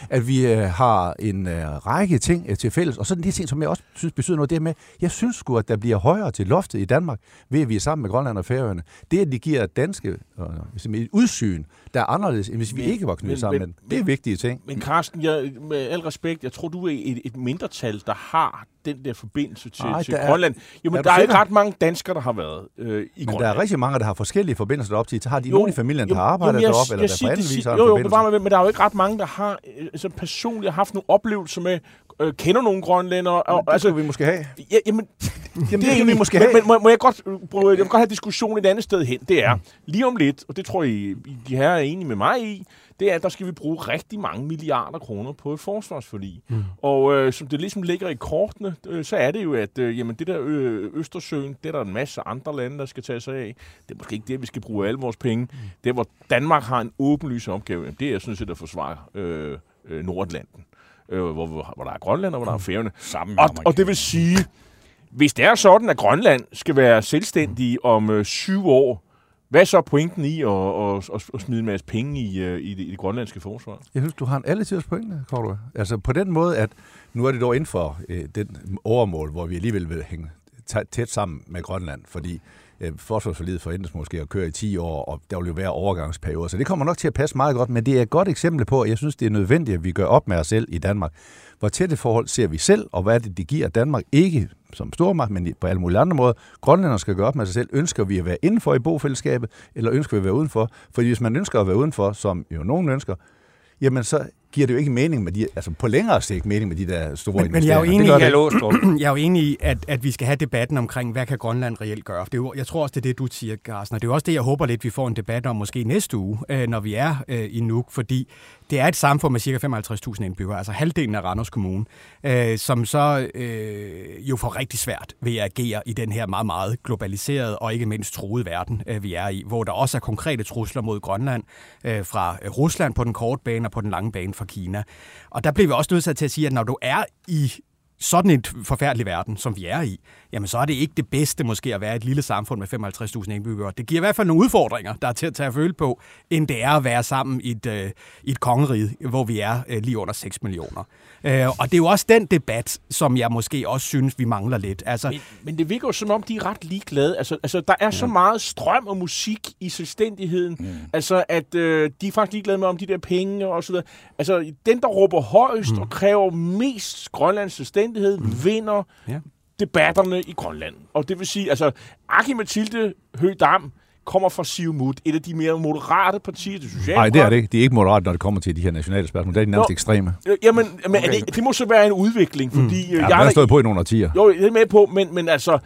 At vi øh, har en øh, række ting øh, til fælles. Og så de ting, som jeg også synes betyder noget, det er med, jeg synes sgu, at der bliver højere til loftet i Danmark, ved at vi er sammen med Grønland og Færøerne. Det, at de giver danske øh, et udsyn, der er anderledes, end hvis vi
Men-
ikke var knyttet
men-
sammen
men-
med. Det er vigtige ting.
Men Carsten, jeg, med al respekt, jeg tror, du er et, et mindretal, der har den der forbindelse til,
Ej,
til
der er-
Grønland. Jo,
er
men
du
der er ikke ret mange danskere, der har været øh, i
Men
Grønland.
der er rigtig mange, der har forskellige forbindelser deroppe til. Så har de nogle i familien, der har
jo,
arbejdet
men jeg-
deroppe, eller
jeg
der på anden vis har
Jo, jo,
forbindelse.
bevar mig, men der er jo ikke ret mange, der har øh, øh altså personligt har haft nogle oplevelser med, øh, kender nogle grønlændere. Og,
Det
altså,
vi måske have.
Ja, jamen, [LAUGHS]
Jamen, det
er
skal vi
egentlig-
måske have.
Men, må, må jeg, godt, prøve- jeg vil godt have diskussion et andet sted hen. Det er, lige om lidt, og det tror jeg, I- de her er enige med mig i, det er, at der skal vi bruge rigtig mange milliarder kroner på et forsvarsforlig. Mm. Og øh, som det ligesom ligger i kortene, øh, så er det jo, at øh, jamen, det der øh, Østersøen, det er der en masse andre lande, der skal tage sig af. Det er måske ikke det, vi skal bruge alle vores penge. Mm. Det, hvor Danmark har en åbenlys opgave, jamen, det er sådan set at forsvare øh, øh, Nordatlanten. Øh, hvor, hvor, hvor der er Grønland, og hvor der er Færøerne.
Sammen
Og, og det vil sige, hvis det er sådan, at Grønland skal være selvstændig om øh, syv år, hvad er så pointen i at, at, at, at smide en masse penge i, øh, i, det, i det grønlandske forsvar?
Jeg synes, du har en alle tiders pointe, Korto. Altså på den måde, at nu er det dog inden for øh, den overmål, hvor vi alligevel vil hænge tæ- tæt sammen med Grønland, fordi øh, forsvarsforlidet forventes måske at køre i 10 år, og der vil jo være overgangsperioder. Så det kommer nok til at passe meget godt, men det er et godt eksempel på, at jeg synes, det er nødvendigt, at vi gør op med os selv i Danmark. Hvor tæt forhold ser vi selv, og hvad er det, det giver Danmark? Ikke som stormagt, men på alle mulige andre måder. Grønlænder skal gøre op med sig selv. Ønsker vi at være indenfor i bofællesskabet, eller ønsker vi at være udenfor? Fordi hvis man ønsker at være udenfor, som jo nogen ønsker, jamen så giver det jo ikke mening med de, altså på længere sigt mening med de der store
Men- men jeg er jo
investeringer.
enig i-.
Hallo, [CLEARS THROAT]
jeg er jo enig i, at, at vi skal have debatten omkring, hvad kan Grønland reelt gøre. Det er jo, jeg tror også, det er det, du siger, Carsten. Og det er jo også det, jeg håber lidt, vi får en debat om måske næste uge, øh, når vi er øh, i Nuuk. Fordi det er et samfund med ca. 55.000 indbyggere, altså halvdelen af Randers Kommune, øh, som så øh, jo får rigtig svært ved at agere i den her meget, meget globaliserede og ikke mindst troede verden, øh, vi er i. Hvor der også er konkrete trusler mod Grønland øh, fra Rusland på den korte bane og på den lange bane fra Kina. Og der bliver vi også nødt til at sige, at når du er i sådan en forfærdelig verden, som vi er i, jamen så er det ikke det bedste måske at være et lille samfund med 55.000 indbyggere. Det giver i hvert fald nogle udfordringer, der er til at tage at føle på, end det er at være sammen i et, øh, i et kongerige, hvor vi er øh, lige under 6 millioner. Øh, og det er jo også den debat, som jeg måske også synes, vi mangler lidt. Altså,
Men, men det virker jo som om, de er ret ligeglade. Altså, altså der er så meget strøm og musik i selvstændigheden, mm. altså at øh, de er faktisk ligeglade med om de der penge og så videre. Altså, den, der råber højst mm. og kræver mest Grønlands selvstændighed, mm. vinder
Ja.
debatterne i Grønland. Og det vil sige, altså, Aki Mathilde Høgh-Dam kommer fra Siumut, et af de mere moderate partier, det sociale.
Nej, det er det ikke. De er ikke moderate, når det kommer til de her nationale spørgsmål. Det er de nærmest
Nå.
ekstreme.
Øh, Jamen, men okay. det, det må så være en udvikling, fordi... Mm.
Ja,
jeg
har stået på i nogle årtier.
Jo, det er med på, men, men altså,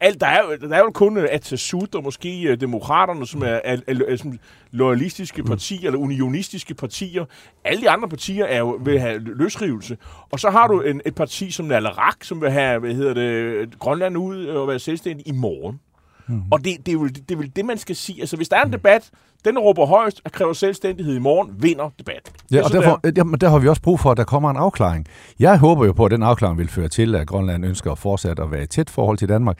alt, der, er, der er jo kun øh, Atasut og måske øh, Demokraterne, som er, er, er, er sådan loyalistiske partier, eller unionistiske partier. Alle de andre partier er jo, vil have løsrivelse. Og så har du en, et parti som Nalarak, som vil have hvad hedder det, Grønland ud og være selvstændig i morgen. Mm. Og det, det, er jo, det er vel det, man skal sige. Altså, hvis der er en debat, den der råber højst og kræver selvstændighed i morgen, vinder debatten. Det
Ja,
er
og derfor,
det
jamen, der har vi også brug for, at der kommer en afklaring. Jeg håber jo på, at den afklaring vil føre til, at Grønland ønsker at fortsætte at være i tæt forhold til Danmark.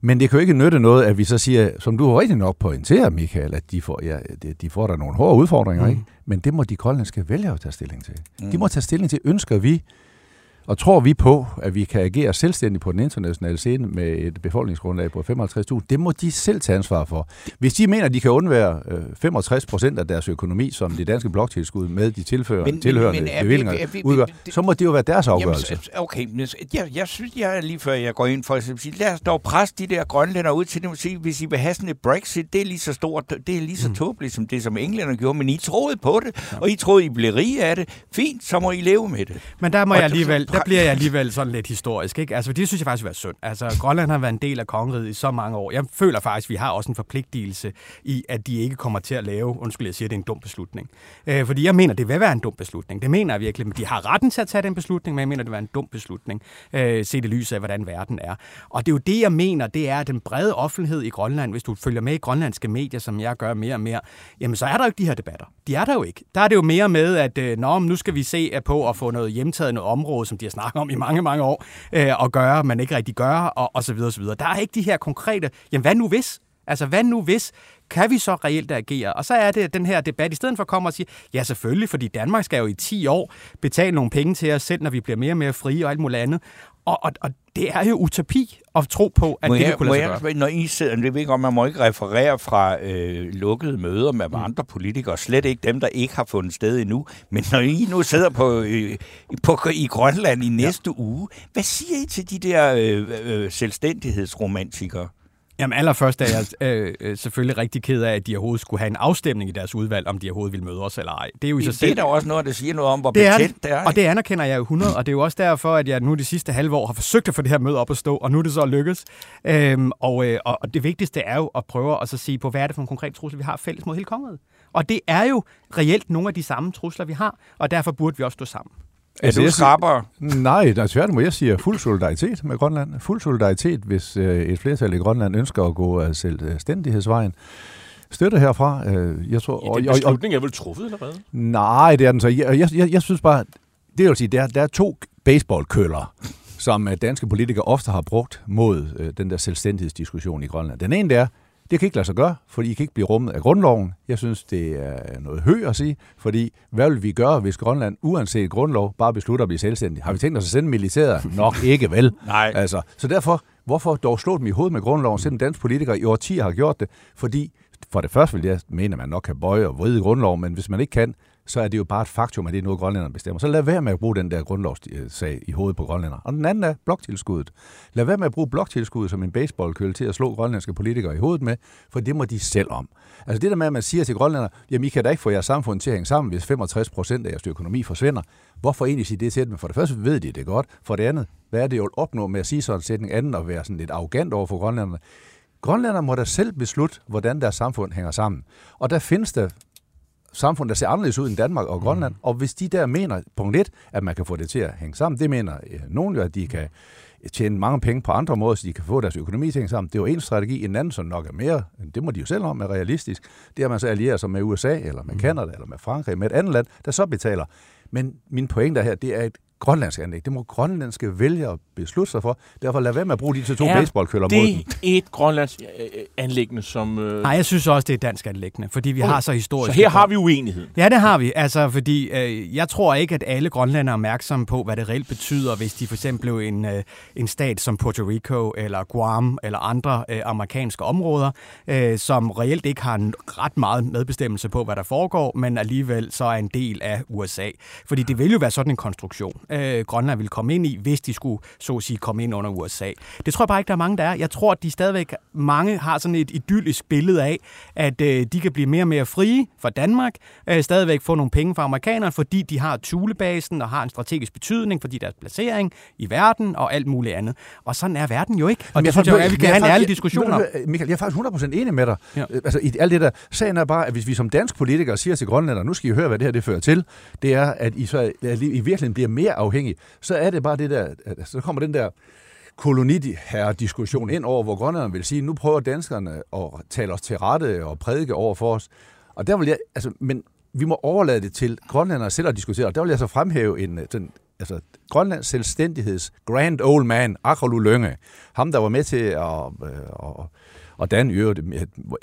Men det kan jo ikke nytte noget, at vi så siger, som du har rigtig nok pointeret, Michael, at de får, ja, de- får der nogle hårde udfordringer, mm. ikke? Men det må de grønlandske vælgere tage stilling til. Mm. De må tage stilling til, ønsker vi, og tror vi på, at vi kan agere selvstændigt på den internationale scene med et befolkningsgrundlag på 55.000, det må de selv tage ansvar for. Hvis de mener, at de kan undvære øh, 65 procent af deres økonomi, som det danske bloktilskud med de tilfører,
Men-
men, tilhørende
men
men,
er vi-
bevillinger
er vi-
udgør,
det-
så må det jo være deres afgørelse.
Jamen, okay, men jeg, jeg synes, jeg er lige før jeg går ind for at sige, lad os dog presse de der grønlænder ud til dem og sige, hvis I vil have sådan et Brexit, det er lige så stort, det er lige så tåbeligt som det, som englænderne gjorde, men I troede på det, og I troede, I blev rige af det. Fint, så må I leve med det.
men der må
Og
jeg alligevel... der bliver jeg alligevel sådan lidt historisk. Ikke? Altså, det synes jeg faktisk vil være synd. Altså, Grønland har været en del af kongeriget i så mange år. Jeg føler faktisk, at vi har også en forpligtelse i, at de ikke kommer til at lave, undskyld, jeg siger, det er en dum beslutning. Øh, fordi jeg mener, det vil være en dum beslutning. Det mener jeg virkelig, men de har retten til at tage den beslutning, men jeg mener, det vil være en dum beslutning, øh, set i lyset af, hvordan verden er. Og det er jo det, jeg mener, det er, at den brede offentlighed i Grønland, hvis du følger med i grønlandske medier, som jeg gør mere og mere, jamen så er der jo ikke de her debatter. De er der jo ikke. Der er det jo mere med, at øh, nå, nu skal vi se på at få noget hjemtaget noget område, som de har snakket om i mange, mange år, øh, og gøre, man ikke rigtig gør, og, og så videre, og så videre. Der er ikke de her konkrete, jamen hvad nu hvis? Altså, hvad nu hvis? Kan vi så reelt agere? Og så er det den her debat, i stedet for at komme og sige, ja selvfølgelig, fordi Danmark skal jo i 10 år betale nogle penge til os selv, når vi bliver mere og mere frie og alt muligt andet. Og, og, og det er jo utopi at tro på, at
må
det
jeg,
kunne lade sig gøre.
jeg, Når I sidder, det ved ikke om, man må ikke referere fra øh, lukkede møder med mm. andre politikere, slet ikke dem, der ikke har fundet sted endnu. Men når I nu sidder på, øh, på, i Grønland i næste ja. uge, hvad siger I til de der øh, øh, selvstændighedsromantikere?
Jamen allerførst er jeg øh, øh, selvfølgelig rigtig ked af, at de overhovedet skulle have en afstemning i deres udvalg, om de overhovedet ville møde os eller ej. Det er jo i sig
Det
selv...
er da også noget, der siger noget om, hvor
Det er
betændt det er.
Og det anerkender jeg jo 100, og det er jo også derfor, at jeg nu de sidste halve år har forsøgt at få det her møde op at stå, og nu er det så lykkes. Øhm, og, øh, og og det vigtigste er jo at prøve at så sige på, hvad er det for en konkret trussel, vi har fælles mod hele kongeriget. Og det er jo reelt nogle af de samme trusler, vi har, og derfor burde vi også stå sammen.
Er du
jeg-
skrabere?
Nej, der er tværtimod. Jeg siger fuld solidaritet med Grønland. Fuld solidaritet, hvis øh, et flertal i Grønland ønsker at gå af selvstændighedsvejen. Støtte herfra. Øh, jeg tror,
Ja, den beslutning er vel truffet allerede?
Nej, det er den så. Jeg, jeg, jeg, jeg synes bare, det vil sige, der, der er to baseballkøller, som øh, danske politikere ofte har brugt mod øh, den der selvstændighedsdiskussion i Grønland. Den ene det er, det kan ikke lade sig gøre, fordi I kan ikke blive rummet af grundloven. Jeg synes, det er noget høj at sige, fordi hvad vil vi gøre, hvis Grønland, uanset grundlov, bare beslutter at blive selvstændig? Har vi tænkt os at sende militæret? [LAUGHS] Nok ikke, vel?
Nej.
Altså, så derfor, hvorfor dog slå dem i hovedet med grundloven, selvom danske politikere i årtier har gjort det? Fordi, for det første vil jeg mene, at man nok kan bøje og vride grundloven, men hvis man ikke kan, så er det jo bare et faktum, at det er noget, grønlænderne bestemmer. Så lad være med at bruge den der grundlovssag i hovedet på grønlænder. Og den anden er bloktilskuddet. Lad være med at bruge bloktilskuddet som en baseballkølle til at slå grønlandske politikere i hovedet med, for det må de selv om. Altså det der med, at man siger til grønlænder, jamen I kan da ikke få jeres samfund til at hænge sammen, hvis 65 procent af jeres økonomi forsvinder. Hvorfor egentlig sige det til dem? For det første ved de det godt. For det andet, hvad er det jo at opnå med at sige sådan en sætning anden og være sådan lidt arrogant over for grønlænderne? Grønlænderne må da selv beslutte, hvordan deres samfund hænger sammen. Og der findes der samfund, der ser anderledes ud end Danmark og Grønland. Mm. Og hvis de der mener, punkt et, at man kan få det til at hænge sammen, det mener øh, nogen jo, at de kan tjene mange penge på andre måder, så de kan få deres økonomi til at hænge sammen. Det er jo en strategi. En anden, som nok er mere, det må de jo selv om, er realistisk, det er, at man så allierer sig med USA, eller med Kanada, eller med Frankrig, med et andet land, der så betaler. Men min pointe her, det er et grønlandsk anlæg. Det må grønlandske vælgere beslutte sig for. Derfor lad være med at bruge de til to
Er
baseballkøller mod dem.
Det er et grønlands øh, øh, anlæggende, som... Øh,
Nej, jeg synes også, det er dansk anlæggende, fordi vi
Okay.
har så historisk...
så her har vi uenighed.
Ja, det har vi. Altså, fordi øh, jeg tror ikke, at alle grønlændere er opmærksomme på, hvad det reelt betyder, hvis de for eksempel blev en, øh, en stat som Puerto Rico eller Guam eller andre øh, amerikanske områder, øh, som reelt ikke har en ret meget medbestemmelse på, hvad der foregår, men alligevel så er en del af USA. Fordi det vil jo være sådan en konstruktion, øh, Grønland vil komme ind i, hvis de skulle, så at sige, komme ind under USA. Det tror jeg bare ikke, der er mange, der er. Jeg tror, at de stadigvæk, mange har sådan et idyllisk billede af, at øh, de kan blive mere og mere frie for Danmark, øh, stadigvæk få nogle penge fra amerikanerne, fordi de har Thulebasen og har en strategisk betydning, fordi deres placering i verden og alt muligt andet. Og sådan er verden jo ikke. Og
Men
det synes jeg, at vi kan
jeg
have en
er
ærlig diskussion om.
Michael, jeg er faktisk 100% enig med dig.
Ja.
Ja. Altså, i alt det der. Sagen er bare, at hvis vi som dansk politikere siger til grønlænder, nu skal I høre, hvad det her det fører til, det er, at I, så, at I virkelig bliver mere afhængig, Så er det bare det der, at, så kommer den der koloniherre-diskussion ind over, hvor grønlanderne vil sige, nu prøver danskerne at tale os til rette og prædike over for os. Og der vil jeg, altså, men vi må overlade det til grønlænderne selv at diskutere, og der vil jeg så fremhæve en, øh, den, altså, Grønlands selvstændigheds grand old man, Akralu Lønge, ham der var med til at, øh, at, at danne i øvrigt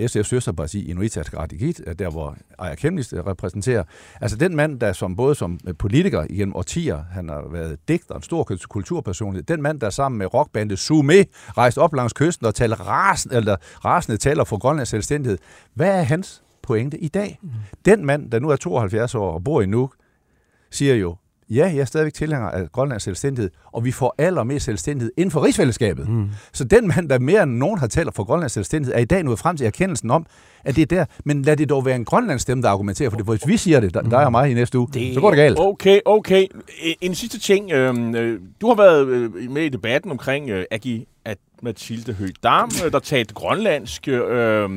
SF's søsterparti Inuit Ataqatigiit, der hvor Aya Kemlis repræsenterer. Altså den mand, der som både som politiker igennem årtier, han har været digter, en stor kulturpersonlighed, den mand, der sammen med rockbandet Sume rejste op langs kysten og talte rasende, eller rasende taler for Grønlands selvstændighed. Hvad er hans pointe i dag? Den mand, der nu er 72 år og bor i Nuuk, siger jo, ja, jeg er stadigvæk tilhænger af Grønlands selvstændighed, og vi får allermest selvstændighed inden for rigsfællesskabet. Mm. Så den mand, der mere end nogen har talt for Grønlands selvstændighed, er i dag nået frem til erkendelsen om, at det er der. Men lad det dog være en Grønlands stemme, der argumenterer for det, for hvis vi siger det, der, er mig i næste uge, det... så går det galt.
Okay, okay. En- sidste ting. Øh, øh, du har været øh, med i debatten omkring øh, Agi at Mathilde Høgh Dam, der talte grønlandsk. Øh,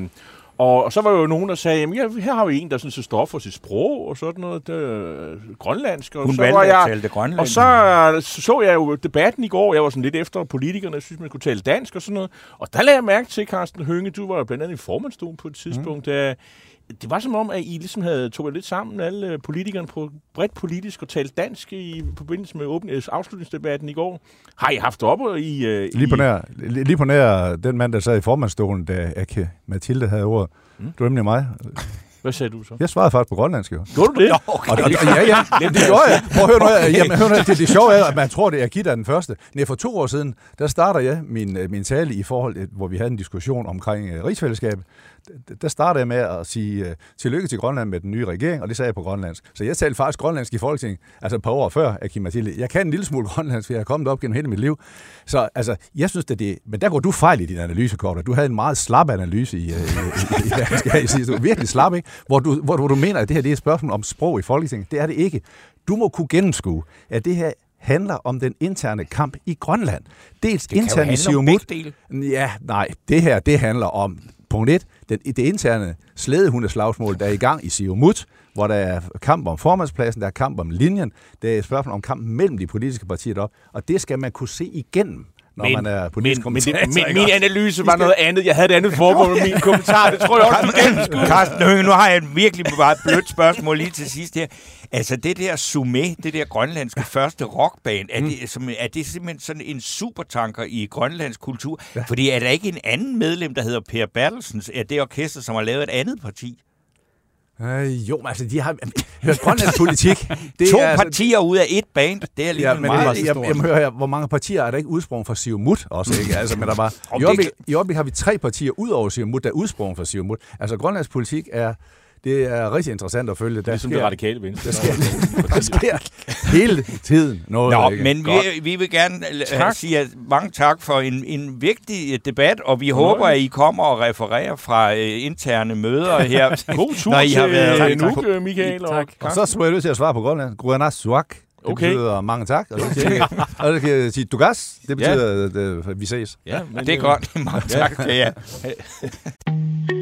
og, og så var jo nogen, der sagde, jamen, ja, her har vi en, der sådan set står for sit sprog og sådan noget, det, er grønlandsk. Og
Hun
så
valgte
var
at
jeg,
tale det grønlandsk.
Og så, så så jeg jo debatten i går. Jeg var sådan lidt efter politikerne. Jeg synes, man skulle tale dansk og sådan noget. Og der lagde jeg mærke til, Carsten Hønge, du var jo blandt andet i formandstolen på et tidspunkt. Mm. Det var som om, at I ligesom havde tog lidt sammen, alle øh, politikerne, på bredt politisk og talt dansk i forbindelse med åbne, øh, afslutningsdebatten i går. Har I haft det op i... øh,
Lige på nær, li- lige på nær den mand, der sad i formandstolen, da Ake Mathilde havde ordet. Mm. Det var nemlig mig.
Hvad sagde du så?
Jeg svarede faktisk på grønlandsk, jo.
Gjorde du det?
Og, og, og, ja, ja, [LAUGHS] det gjorde jeg. Prøv at høre nu, her. jamen, hør nu, her. det, det sjove er, at man tror, det er Gitta den første. Nej, for to år siden, der starter jeg min, min tale i forhold, hvor vi havde en diskussion omkring uh, rigsfællesskabet. Der- starter jeg med at sige uh, tillykke til Grønland med den nye regering, og det sagde jeg på grønlandsk. Så jeg talte faktisk grønlandsk i Folketinget, altså et par år før Akim Mathilde. Jeg kan en lille smule grønlandsk, for jeg er kommet op gennem hele mit liv. Så altså, jeg synes, at det... Men der går du fejl i din analyse, Kort. Du havde en meget slap analyse i, uh, i, i, i, i, skal jeg sige. Du var virkelig slap, ikke? Hvor du, hvor, hvor du mener, at det her det er et spørgsmål om sprog i Folketinget. Det er det ikke. Du må kunne gennemskue, at det her handler om den interne kamp i Grønland. Dels
Det
internt i Siumut. Ja, nej, det her, det handler om, punkt 1, den, det interne slædehundeslagsmål, der er i gang i Siumut, hvor der er kamp om formandspladsen, der er kamp om linjen, der er et spørgsmål om kampen mellem de politiske partier deroppe, og det skal man kunne se igennem, når man er politisk
men, men
kommentator.
min, analyse var noget andet. Jeg havde et andet formål med min kommentar. Det tror jeg også, du gennemskuer.
Carsten Hønge, nu har jeg et virkelig meget blødt spørgsmål lige til sidst her. Altså det der Sumé, det der grønlandske første rockband, er, det, som, er det simpelthen sådan en supertanker i grønlandsk kultur? Ja. Fordi er der ikke en anden medlem, der hedder Per Bertelsens, er det orkester, som har lavet et andet parti?
Øh, jo, men altså, de har... Hør, Grønlands [LAUGHS] politik... Det
To
er altså-
partier ud af et band, det er lige
Ja, men
meget
det, jeg, jeg, hører, jeg, hvor mange partier er der ikke udsprung fra Siumut også, ikke? Altså, men der var, i, øjeblik, I øjeblik har vi tre partier ud over Siumut, der er udsprung fra Siumut. Altså, Grønlands politik er, det er rigtig interessant at følge. Der
Ligesom
sker,
det radikale venstre.
der sker, der sker hele tiden noget.
Nå,
ikke?
men vi,
Godt.
vi vil gerne
Tak.
tak. sige at mange tak for en, en vigtig øh, debat, og vi
Fornøjelig.
håber, at I kommer og refererer fra øh, interne møder her. [LAUGHS]
God tur
Når I
til
har været-
øh,
tak.
Nuuk, Michael. Og
Tak.
Og så skulle jeg nødt til at svare på Grønland. Gruanas Suak. Det
Okay.
betyder mange tak. Og så siger jeg, og så kan jeg sige Dugas. Det
Ja.
betyder, at øh, vi ses.
Ja, men,
Det er
øh,
godt. [LAUGHS] Mange tak til jer. [LAUGHS]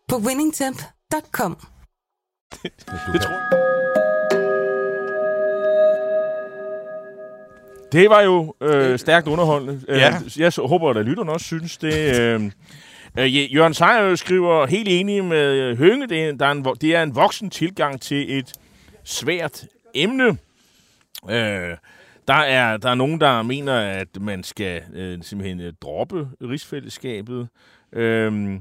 på winningtemp.com.
Det tror jeg. Det var jo øh, stærkt underholdende. Øh,
Ja.
Jeg så- håber, at lytterne også synes det. Øh, øh, Jørgen Sejer skriver helt enig med øh, Hønge, det er, der er en, det er en voksen tilgang til et svært emne. Øh, der, er, der er nogen, der mener, at man skal øh, simpelthen øh, droppe rigsfællesskabet. Øh,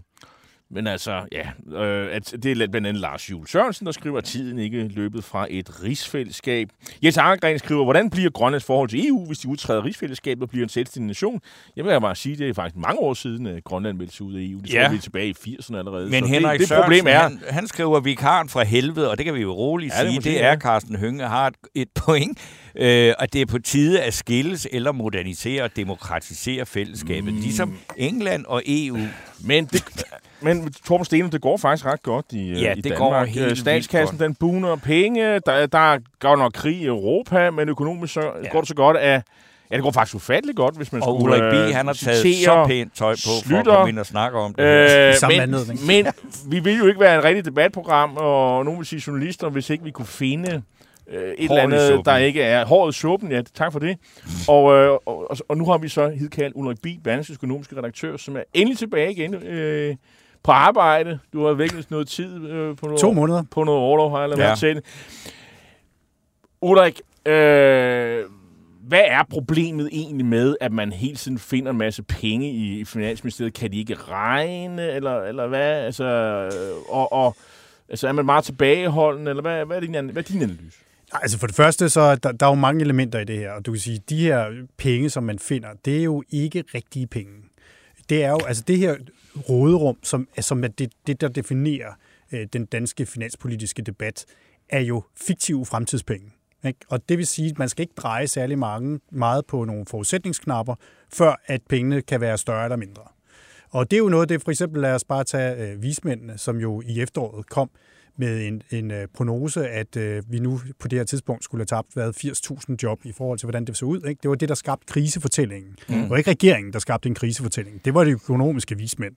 men altså, ja, øh, at det er blandt andet Lars Juhl Sørensen, der skriver, at tiden ikke er løbet fra et rigsfællesskab. Jens Angergren skriver, hvordan bliver Grønlands forhold til EU, hvis de udtræder rigsfællesskabet og bliver en selvstændig nation? Jeg vil bare sige, det er faktisk mange år siden, at Grønland meldte sig ud af EU. Det tror
Ja.
vi er tilbage i 80'erne allerede.
Men
Så
Henrik
det, det problem er,
han, han skriver vikaren fra helvede, og det kan vi jo roligt
Ja, det
sige, det er
ja.
Carsten Hønge har et, et point, øh, og det er på tide at skilles eller modernisere og demokratisere fællesskabet, mm. ligesom England og EU.
Men, det, men Torben Steno, det går faktisk ret godt i, øh,
Ja,
i
det
Danmark.
går
Øh,
helt vildt
Statskassen,
godt.
den buner penge. Der, der er godt nok krig i Europa, men økonomisk så, ja. går det så godt, at Ja, det går faktisk ufatteligt godt, hvis man
Og
skulle
Ulrik
øh,
B., han har taget så pænt tøj på, for at komme ind og snakke om det.
Øh, men, men vi vil jo ikke være et rigtigt debatprogram, og nogen vil sige journalister, hvis ikke vi kunne finde øh, et eller
i
andet,
suppen.
der ikke er hårdt i suppen. Ja, tak for det. Og, øh, og, og, og nu har vi så hidkaldt Ulrik B., Berlingskes økonomiske redaktør, som er endelig tilbage igen øh, på arbejde. Du har virkelig noget tid øh, på noget,
To måneder.
på noget overlov, har jeg lavet
Ja.
til. Ulrik, Øh, hvad er problemet egentlig med, at man hele tiden finder en masse penge i Finansministeriet? Kan de ikke regne, eller, eller hvad? Altså, øh, og, og, altså, er man meget tilbageholdende, eller hvad, hvad, er, din, hvad er din analyse?
Altså for det første, så der, der er jo mange elementer i det her, og du kan sige, de her penge, som man finder, det er jo ikke rigtige penge. Det er jo, altså det her råderum, som, som er det, det der definerer øh, den danske finanspolitiske debat, er jo fiktive fremtidspenge. Ikke? Og det vil sige, at man skal ikke dreje særlig mange, meget på nogle forudsætningsknapper, før at pengene kan være større eller mindre. Og det er jo noget, det for eksempel, lad os bare tage øh, vismændene, som jo i efteråret kom med en, en øh, prognose, at øh, vi nu på det her tidspunkt skulle have tabt været 80.000 job i forhold til, hvordan det så ud. Ikke? Det var det, der skabte krisefortællingen. Mm. Det var ikke regeringen, der skabte en krisefortælling. Det var de økonomiske vismænd.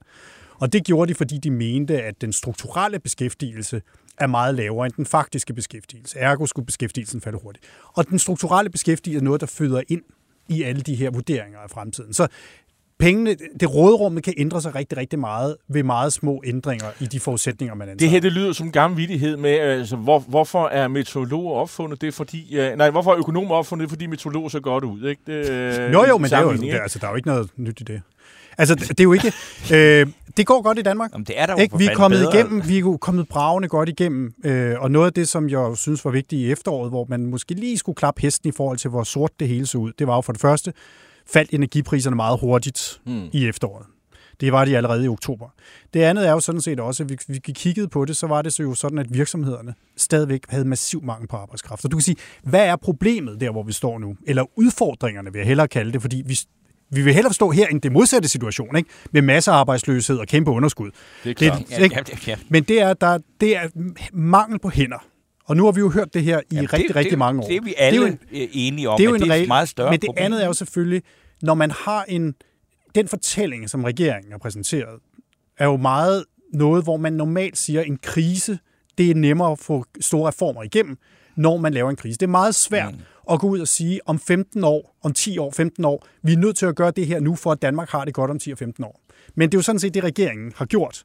Og det gjorde de, fordi de mente, at den strukturelle beskæftigelse er meget lavere end den faktiske beskæftigelse. Ergo skulle beskæftigelsen falde hurtigt. Og den strukturelle beskæftigelse er noget, der føder ind i alle de her vurderinger af fremtiden. Så pengene, det rådrummet kan ændre sig rigtig, rigtig meget ved meget små ændringer i de forudsætninger, man antager.
Det her, det lyder som en gammel vidighed med, altså, hvor, hvorfor er meteorologer opfundet det, fordi, uh, nej, hvorfor er økonomer opfundet det, fordi meteorologer ser godt ud, ikke? Det,
jo, jo, men det er jo, det, altså, der er jo ikke noget nyt i det. Altså, det er jo ikke... Øh, det går godt i Danmark.
Jamen, det er der
ikke? Vi er kommet bedre. igennem, vi er kommet bravende godt igennem, øh, og noget af det, som jeg synes var vigtigt i efteråret, hvor man måske lige skulle klappe hesten i forhold til, hvor sort det hele så ud, det var jo for det første, faldt energipriserne meget hurtigt mm. i efteråret. Det var de allerede i oktober. Det andet er jo sådan set også, at vi, vi kiggede på det, så var det så jo sådan, at virksomhederne stadigvæk havde massiv mangel på arbejdskraft. Og du kan sige, hvad er problemet der, hvor vi står nu? Eller udfordringerne, vil jeg hellere kalde det, fordi vi, vi vil hellere stå her end det modsatte situation, ikke? med masser af arbejdsløshed og kæmpe underskud.
Det er klart.
Det, ikke? Ja, ja, ja. Men det er, der, det er mangel på hænder. Og nu har vi jo hørt det her i Jamen, rigtig, det, rigtig
det,
mange år.
Det er vi alle det er jo en, enige om,
det er jo
en det er et meget større
Men det
problem.
andet er jo selvfølgelig, når man har en... Den fortælling, som regeringen har præsenteret, er jo meget noget, hvor man normalt siger, at en krise, det er nemmere at få store reformer igennem, når man laver en krise. Det er meget svært mm. at gå ud og sige, om 15 år, om 10 år, 15 år, vi er nødt til at gøre det her nu, for at Danmark har det godt om 10 og 15 år. Men det er jo sådan set det, regeringen har gjort.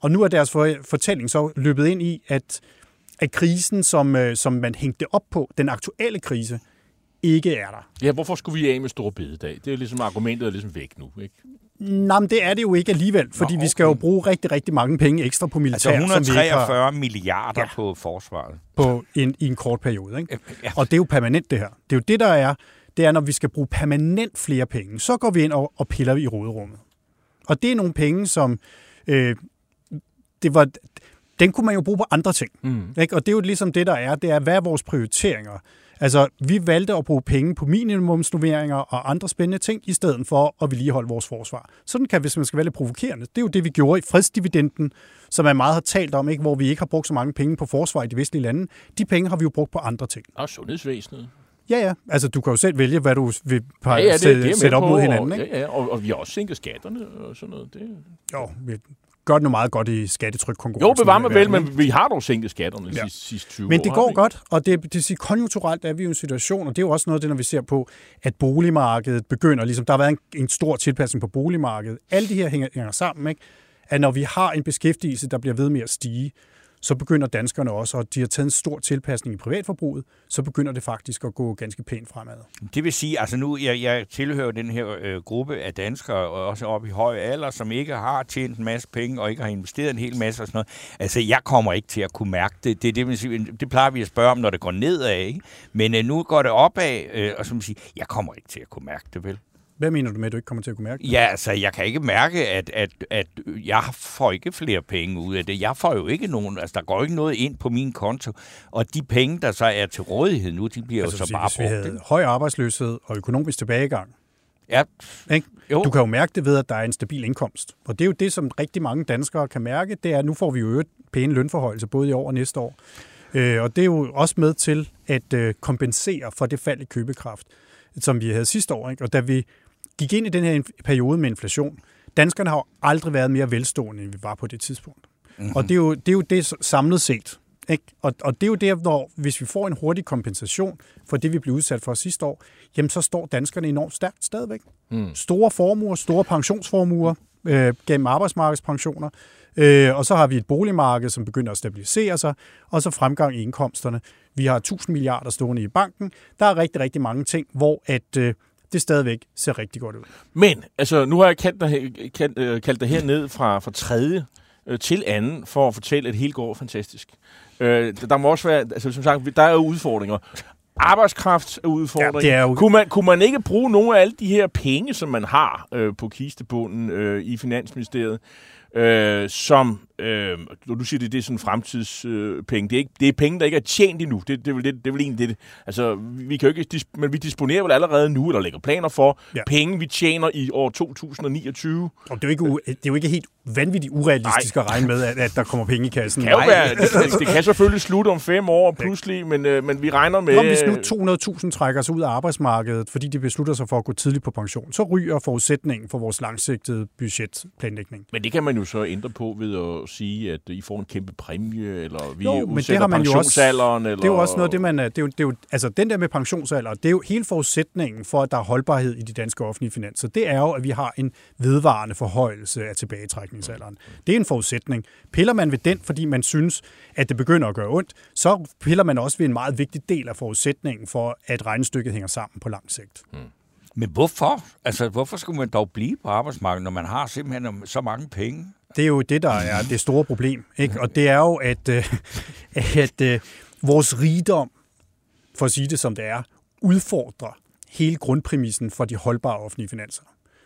Og nu er deres fortælling så løbet ind i, at, at krisen, som, øh, som man hængte op på, den aktuelle krise, ikke er der.
Ja, hvorfor skulle vi af med store bededag? Det er jo ligesom argumentet er ligesom væk nu, ikke?
Nej, men det er det jo ikke alligevel, fordi Nå, okay. vi skal jo bruge rigtig, rigtig mange penge ekstra på militær.
Altså 143 har, milliarder ja, på forsvaret.
På en, I en kort periode. Ikke? Ja. Og det er jo permanent det her. Det er jo det, der er, det er, når vi skal bruge permanent flere penge, så går vi ind og, og piller i råderummet. Og det er nogle penge, som øh, det var, den kunne man jo bruge på andre ting. Mm. Ikke? Og det er jo ligesom det, der er, det er, hvad er vores prioriteringer? Altså, vi valgte at bruge penge på minimumsnoveringer og andre spændende ting, i stedet for at vedligeholde vores forsvar. Sådan kan, hvis man skal være lidt provokerende. Det er jo det, vi gjorde i fredsdividenden, som man meget har talt om, ikke? hvor vi ikke har brugt så mange penge på forsvar i de vestlige lande. De penge har vi jo brugt på andre ting.
Og sundhedsvæsenet.
Ja, ja. Altså, du kan jo selv vælge, hvad du vil ja, ja, det, sætte, sætte op mod hinanden.
Ikke? Ja, ja. Og, og vi har også sænket skatterne og sådan noget. Det...
Jo, gør det nu meget godt i skattetrykkonkurrencen.
Jo, bevar mig vel, men vi har dog sænket skatterne de ja. sidste, sidste 20
år. Men det
år,
går godt, og det, det siger, konjunkturelt er vi jo i en situation, og det er jo også noget af det, når vi ser på, at boligmarkedet begynder, ligesom der har været en, en stor tilpasning på boligmarkedet. Alle de her hænger, hænger sammen, ikke? at når vi har en beskæftigelse, der bliver ved med at stige, så begynder danskerne også, og de har taget en stor tilpasning i privatforbruget, så begynder det faktisk at gå ganske pænt fremad.
Det vil sige, altså nu, jeg, jeg tilhører den her øh, gruppe af danskere, og også oppe i høj alder, som ikke har tjent en masse penge, og ikke har investeret en hel masse og sådan noget. Altså, jeg kommer ikke til at kunne mærke det. Det, det, vil sige, det plejer vi at spørge om, når det går nedad, ikke? Men øh, nu går det opad, øh, og som siger, jeg kommer ikke til at kunne mærke det, vel?
Hvad mener du med, at du ikke kommer til at kunne mærke det?
Ja, altså, jeg kan ikke mærke, at, at, at jeg får ikke flere penge ud af det. Jeg får jo ikke nogen, altså, der går ikke noget ind på min konto. Og de penge, der så er til rådighed nu, de bliver altså, jo så sige, bare brugt.
Hvis vi havde høj arbejdsløshed og økonomisk tilbagegang,
Ja.
Ikke? Jo. Du kan jo mærke det ved, at der er en stabil indkomst. Og det er jo det, som rigtig mange danskere kan mærke, det er, at nu får vi jo øget pæne lønforhold, både i år og næste år. Øh, og det er jo også med til at øh, kompensere for det fald i købekraft, som vi havde sidste år. Ikke? Og da vi gik ind i den her periode med inflation. Danskerne har jo aldrig været mere velstående, end vi var på det tidspunkt. Mm-hmm. Og det er, jo, det er jo det samlet set. Ikke? Og, og det er jo der, hvor hvis vi får en hurtig kompensation for det, vi blev udsat for sidste år, jamen så står danskerne enormt stærkt stadigvæk. Mm. Store formuer, store pensionsformuer øh, gennem arbejdsmarkedspensioner, Øh, og så har vi et boligmarked, som begynder at stabilisere sig, og så fremgang i indkomsterne. Vi har 1000 milliarder stående i banken. Der er rigtig, rigtig mange ting, hvor at, øh, det stadigvæk ser rigtig godt ud.
Men, altså, nu har jeg kaldt dig, kaldt, øh, kaldt dig herned fra, fra tredje øh, til anden, for at fortælle, at det hele går fantastisk. Øh, der må også være, altså som sagt, der er jo udfordringer. Arbejdskraft er udfordring.
Ja, er jo-
kunne, man, kunne man ikke bruge nogle af alle de her penge, som man har øh, på kistebunden øh, i Finansministeriet, øh, som, øh, når du siger, det, det er sådan fremtidspenge, øh, det, er ikke, det er penge, der ikke er tjent endnu. Det, det, det, det er vel egentlig det. Altså, vi kan jo ikke, men vi disponerer vel allerede nu, eller lægger planer for,
Ja.
penge, vi tjener i år 2029.
Og det er jo ikke, det er jo ikke helt vanvittigt urealistisk at regne med, at, at der kommer penge i kassen.
Det kan, jo være, det, [LAUGHS] det kan selvfølgelig slutte om fem år pludselig, men, øh, men vi regner med...
Nå, hvis nu 200.000 trækker sig ud af arbejdsmarkedet, fordi de beslutter sig for at gå tidligt på pension, så ryger forudsætningen for vores langsigtede budgetplanlægning.
Men det kan man jo så ændre på ved at sige, at I får en kæmpe præmie, eller vi
Jo,
jo,
men det
udsætter
har man jo også-.
Eller...
Det er jo også noget det, man... Det er jo, det er jo, altså, den der med pensionsalder, det er jo hele forudsætningen for, at der er holdbarhed i de danske offentlige finanser. Det er jo, at vi har en vedvarende forhøjelse af tilbagetrækningsalderen. Det er en forudsætning. Piller man ved den, fordi man synes, at det begynder at gøre ondt, så piller man også ved en meget vigtig del af forudsætningen for, at regnestykket hænger sammen på lang sigt.
Men hvorfor? Altså, hvorfor skulle man dog blive på arbejdsmarkedet, når man har simpelthen så mange penge?
Det er jo det, der er det store problem. Ikke? Og det er jo, at, øh, at øh, vores rigdom, for at sige det som det er, udfordrer hele grundpræmissen for de holdbare offentlige finanser.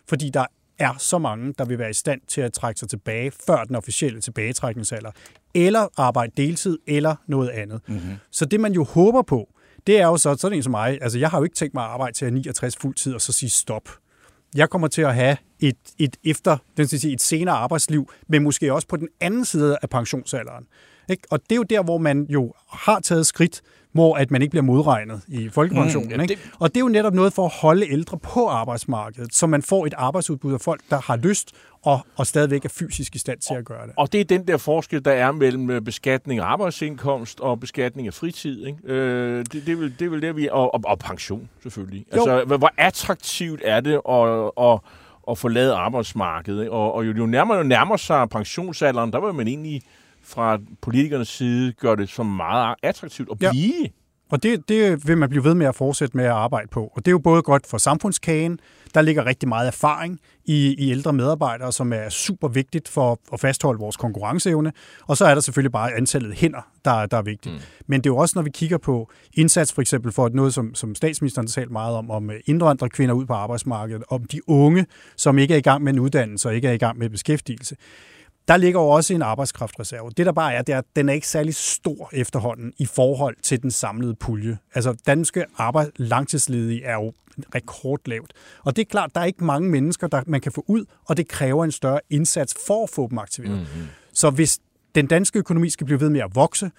Fordi der er så mange, der vil være i stand til at trække sig tilbage før den officielle tilbagetrækningsalder, eller arbejde deltid, eller noget andet. Mm-hmm. Så det, man jo håber på, det er jo så, sådan en som mig, altså jeg har jo ikke tænkt mig at arbejde til at 69 fuldtid og så sige stop. Jeg kommer til at have et, et efter, den skal sige, et senere arbejdsliv, men måske også på den anden side af pensionsalderen. Ikke? Og det er jo der, hvor man jo har taget skridt, hvor at man ikke bliver modregnet i folkepensionen.
Mm, ja,
ikke?
det-
Og det er jo netop noget for at holde ældre på arbejdsmarkedet, så man får et arbejdsudbud af folk, der har lyst og, og stadigvæk er fysisk i stand til at gøre det.
Og det er den der forskel, der er mellem øh, beskatning af arbejdsindkomst og beskatning af fritid. Ikke? Øh, det, det, er vel, det er vel der, vi... Og, og, og pension, selvfølgelig.
Jo.
Altså, hvor, attraktivt er det at, at, at forlade arbejdsmarkedet? Ikke? Og, og jo, jo nærmere jo nærmer sig pensionsalderen, der vil man egentlig fra politikernes side gøre det så meget attraktivt at
Ja.
blive.
Og det, det vil man blive ved med at fortsætte med at arbejde på. Og det er jo både godt for samfundskagen, der ligger rigtig meget erfaring i, i ældre medarbejdere, som er super vigtigt for at fastholde vores konkurrenceevne. Og så er der selvfølgelig bare antallet hænder, der, der er vigtigt. Mm. Men det er jo også, når vi kigger på indsats for eksempel for noget, som, som statsministeren talte meget om, om indvandrerkvinder ud på arbejdsmarkedet, om de unge, som ikke er i gang med en uddannelse og ikke er i gang med beskæftigelse. Der ligger jo også en arbejdskraftreserve. Det der bare er, det er, at den er ikke særlig stor efterhånden i forhold til den samlede pulje. Altså danske arbejds langtidsledige er jo rekordlavt. Og det er klart, der er ikke mange mennesker, der man kan få ud, og det kræver en større indsats for at få dem aktiveret. Mm-hmm. Så hvis den danske økonomi skal blive ved med at vokse,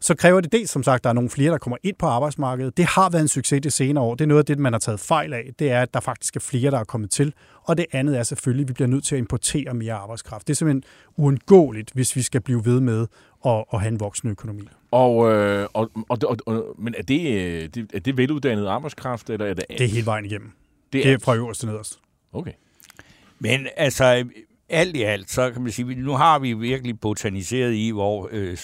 så kræver det dels, som sagt, der er nogle flere, der kommer ind på arbejdsmarkedet. Det har været en succes det senere år. Det er noget af det, man har taget fejl af. Det er, at der faktisk er flere, der er kommet til. Og det andet er selvfølgelig, at vi bliver nødt til at importere mere arbejdskraft. Det er simpelthen uundgåeligt, hvis vi skal blive ved med at, at have en voksende økonomi.
Og, øh, og, og, og, og, men er det, øh, det, er det veluddannet arbejdskraft, eller er det
Det er hele vejen igennem.
Det
Det
er
er fra øverst til nederst.
Okay.
Men altså, alt i alt, så kan man sige, nu har vi virkelig botaniseret i, hvor øh,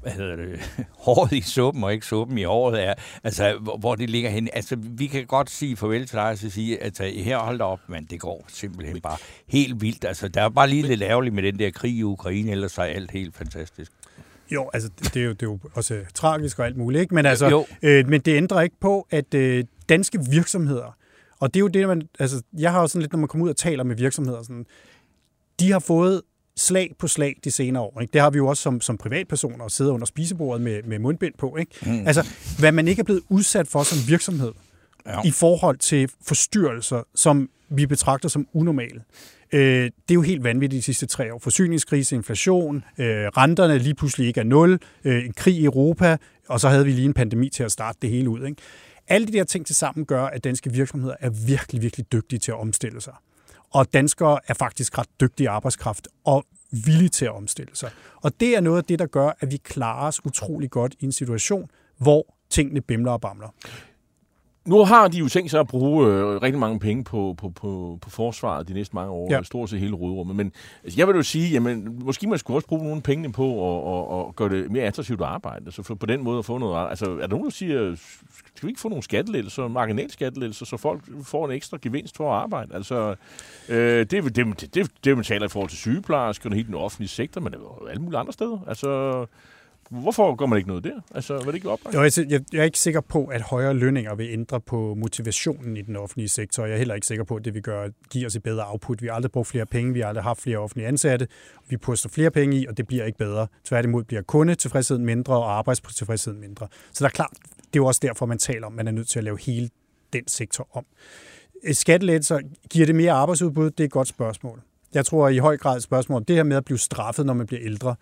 hvad hedder det, [LAUGHS] håret i suppen og ikke suppen i håret er, altså hvor, hvor det ligger hen. Altså vi kan godt sige farvel til dig og sige, at altså, her hold da op, men det går simpelthen bare helt vildt. Altså der er bare lige lidt ærgerligt med den der krig i Ukraine, ellers er alt helt fantastisk.
Jo, altså det, er, jo, det er jo også tragisk og alt muligt, ikke? Men, altså,
Jo.
øh, men det ændrer ikke på, at øh, danske virksomheder, og det er jo det, man, altså jeg har jo sådan lidt, når man kommer ud og taler med virksomheder, sådan, de har fået slag på slag de senere år. Ikke? Det har vi jo også som, som privatpersoner, sidder under spisebordet med, med mundbind på. Ikke? Mm. Altså, hvad man ikke er blevet udsat for som virksomhed,
Ja.
ja. i forhold til forstyrrelser, som vi betragter som unormale. Øh, det er jo helt vanvittigt de sidste tre år. Forsyningskrise, inflation, øh, renterne lige pludselig ikke er nul, øh, en krig i Europa, og så havde vi lige en pandemi til at starte det hele ud. Ikke? Alle de der ting til sammen gør, at danske virksomheder er virkelig, virkelig dygtige til at omstille sig. Og danskere er faktisk ret dygtige arbejdskraft og villige til at omstille sig. Og det er noget af det, der gør, at vi klarer os utrolig godt i en situation, hvor tingene bimler og bamler
nu har de jo tænkt sig at bruge øh, rigtig mange penge på, på, på, på forsvaret de næste mange år,
Ja.
ja. stort set hele rådrummet. Men altså, jeg vil jo sige, jamen, måske man skulle også bruge nogle penge på at, at, at gøre det mere attraktivt at arbejde. Altså for på den måde at få noget... Altså, er der nogen, der siger, skal vi ikke få nogle skattelettelser, marginalskattelettelser, så folk får en ekstra gevinst for at arbejde? Altså, øh, det, det, det, det, det, man taler i forhold til sygeplejersker og hele den offentlige sektor, men det er jo alle mulige andre steder. Altså, hvorfor gør man ikke noget der? Altså, var det ikke oplagt?
Jo, jeg, jeg er ikke sikker på, at højere lønninger vil ændre på motivationen i den offentlige sektor. Jeg er heller ikke sikker på, at det vil gøre, give os et bedre output. Vi har aldrig brugt flere penge, vi har aldrig haft flere offentlige ansatte. Vi poster flere penge i, og det bliver ikke bedre. Tværtimod bliver kundetilfredsheden mindre, og arbejdstilfredsheden mindre. Så der er klart, det er jo også derfor, man taler om, at man er nødt til at lave hele den sektor om. Øh, skattelettelser, giver det mere arbejdsudbud? Det er et godt spørgsmål. Jeg tror i høj grad et spørgsmål om det her med at blive straffet, når man bliver ældre.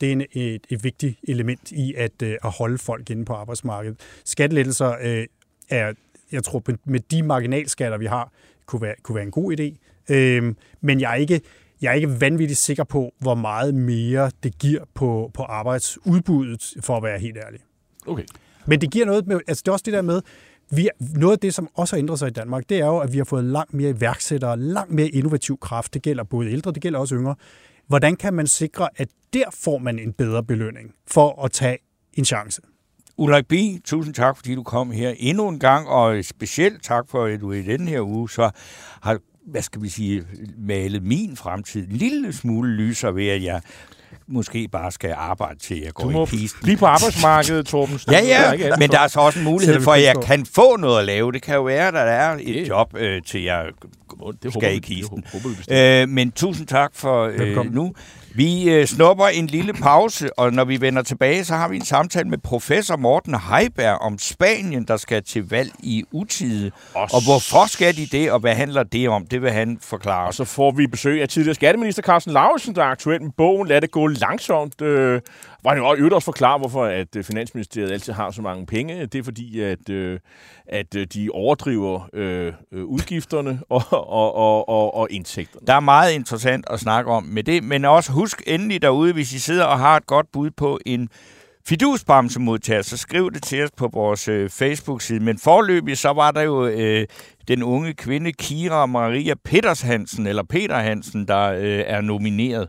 Det er en, et, et vigtigt element i at, øh, at holde folk inde på arbejdsmarkedet. Skattelettelser øh, er, jeg tror, med de marginalskatter, vi har, kunne være, kunne være en god idé. Øh, men jeg er, ikke, jeg er ikke vanvittigt sikker på, hvor meget mere det giver på, på arbejdsudbuddet, for at være helt ærlig.
Okay.
Men det giver noget med, altså det er også det der med, vi, noget af det, som også har ændret sig i Danmark, det er jo, at vi har fået langt mere iværksættere, langt mere innovativ kraft. Det gælder både ældre, det gælder også yngre. Hvordan kan man sikre, at der får man en bedre belønning for at tage en chance?
Ulrik B., tusind tak, fordi du kom her endnu en gang, og specielt tak for, at du i den her uge så har, hvad skal vi sige, malet min fremtid en lille smule lyser ved, at jeg måske bare skal arbejde til jeg går i pisten.
blive på arbejdsmarkedet, Torben.
Ja,
Der
ja,
alt
men der er så også en mulighed for, at jeg kan få noget at lave. Det kan jo være, at der er et
Det-
job øh, til jeg
det
skal i
vi-
kisten.
Det håber.
Øh, men tusind tak for øh,
Velkommen.
nu. Vi øh, snupper en lille pause, og når vi vender tilbage, så har vi en samtale med professor Morten Heiberg om Spanien, der skal til valg i utide.
Og
Og hvorfor skal de det, og hvad handler det om? Det vil han forklare
Og så får vi besøg af tidligere skatteminister Carsten Lauritsen, der er aktuel med bogen Lad det gå langsomt. Øh, hvor han jo øvrigt også forklare, hvorfor at øh, Finansministeriet altid har så mange penge. Det er fordi, at, øh, at øh, de overdriver øh, øh, udgifterne [LAUGHS] og, og, og, og, og indtægterne.
Der er meget interessant at snakke om med det, men også husk endelig derude, hvis I sidder og har et godt bud på en fidusbamsemodtager, så skriv det til os på vores øh, Facebook-side. Men forløbig så var der jo øh, den unge kvinde Kira Maria Peters Hansen, eller Peter Hansen, der øh, er nomineret.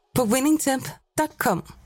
på winningtemp.com.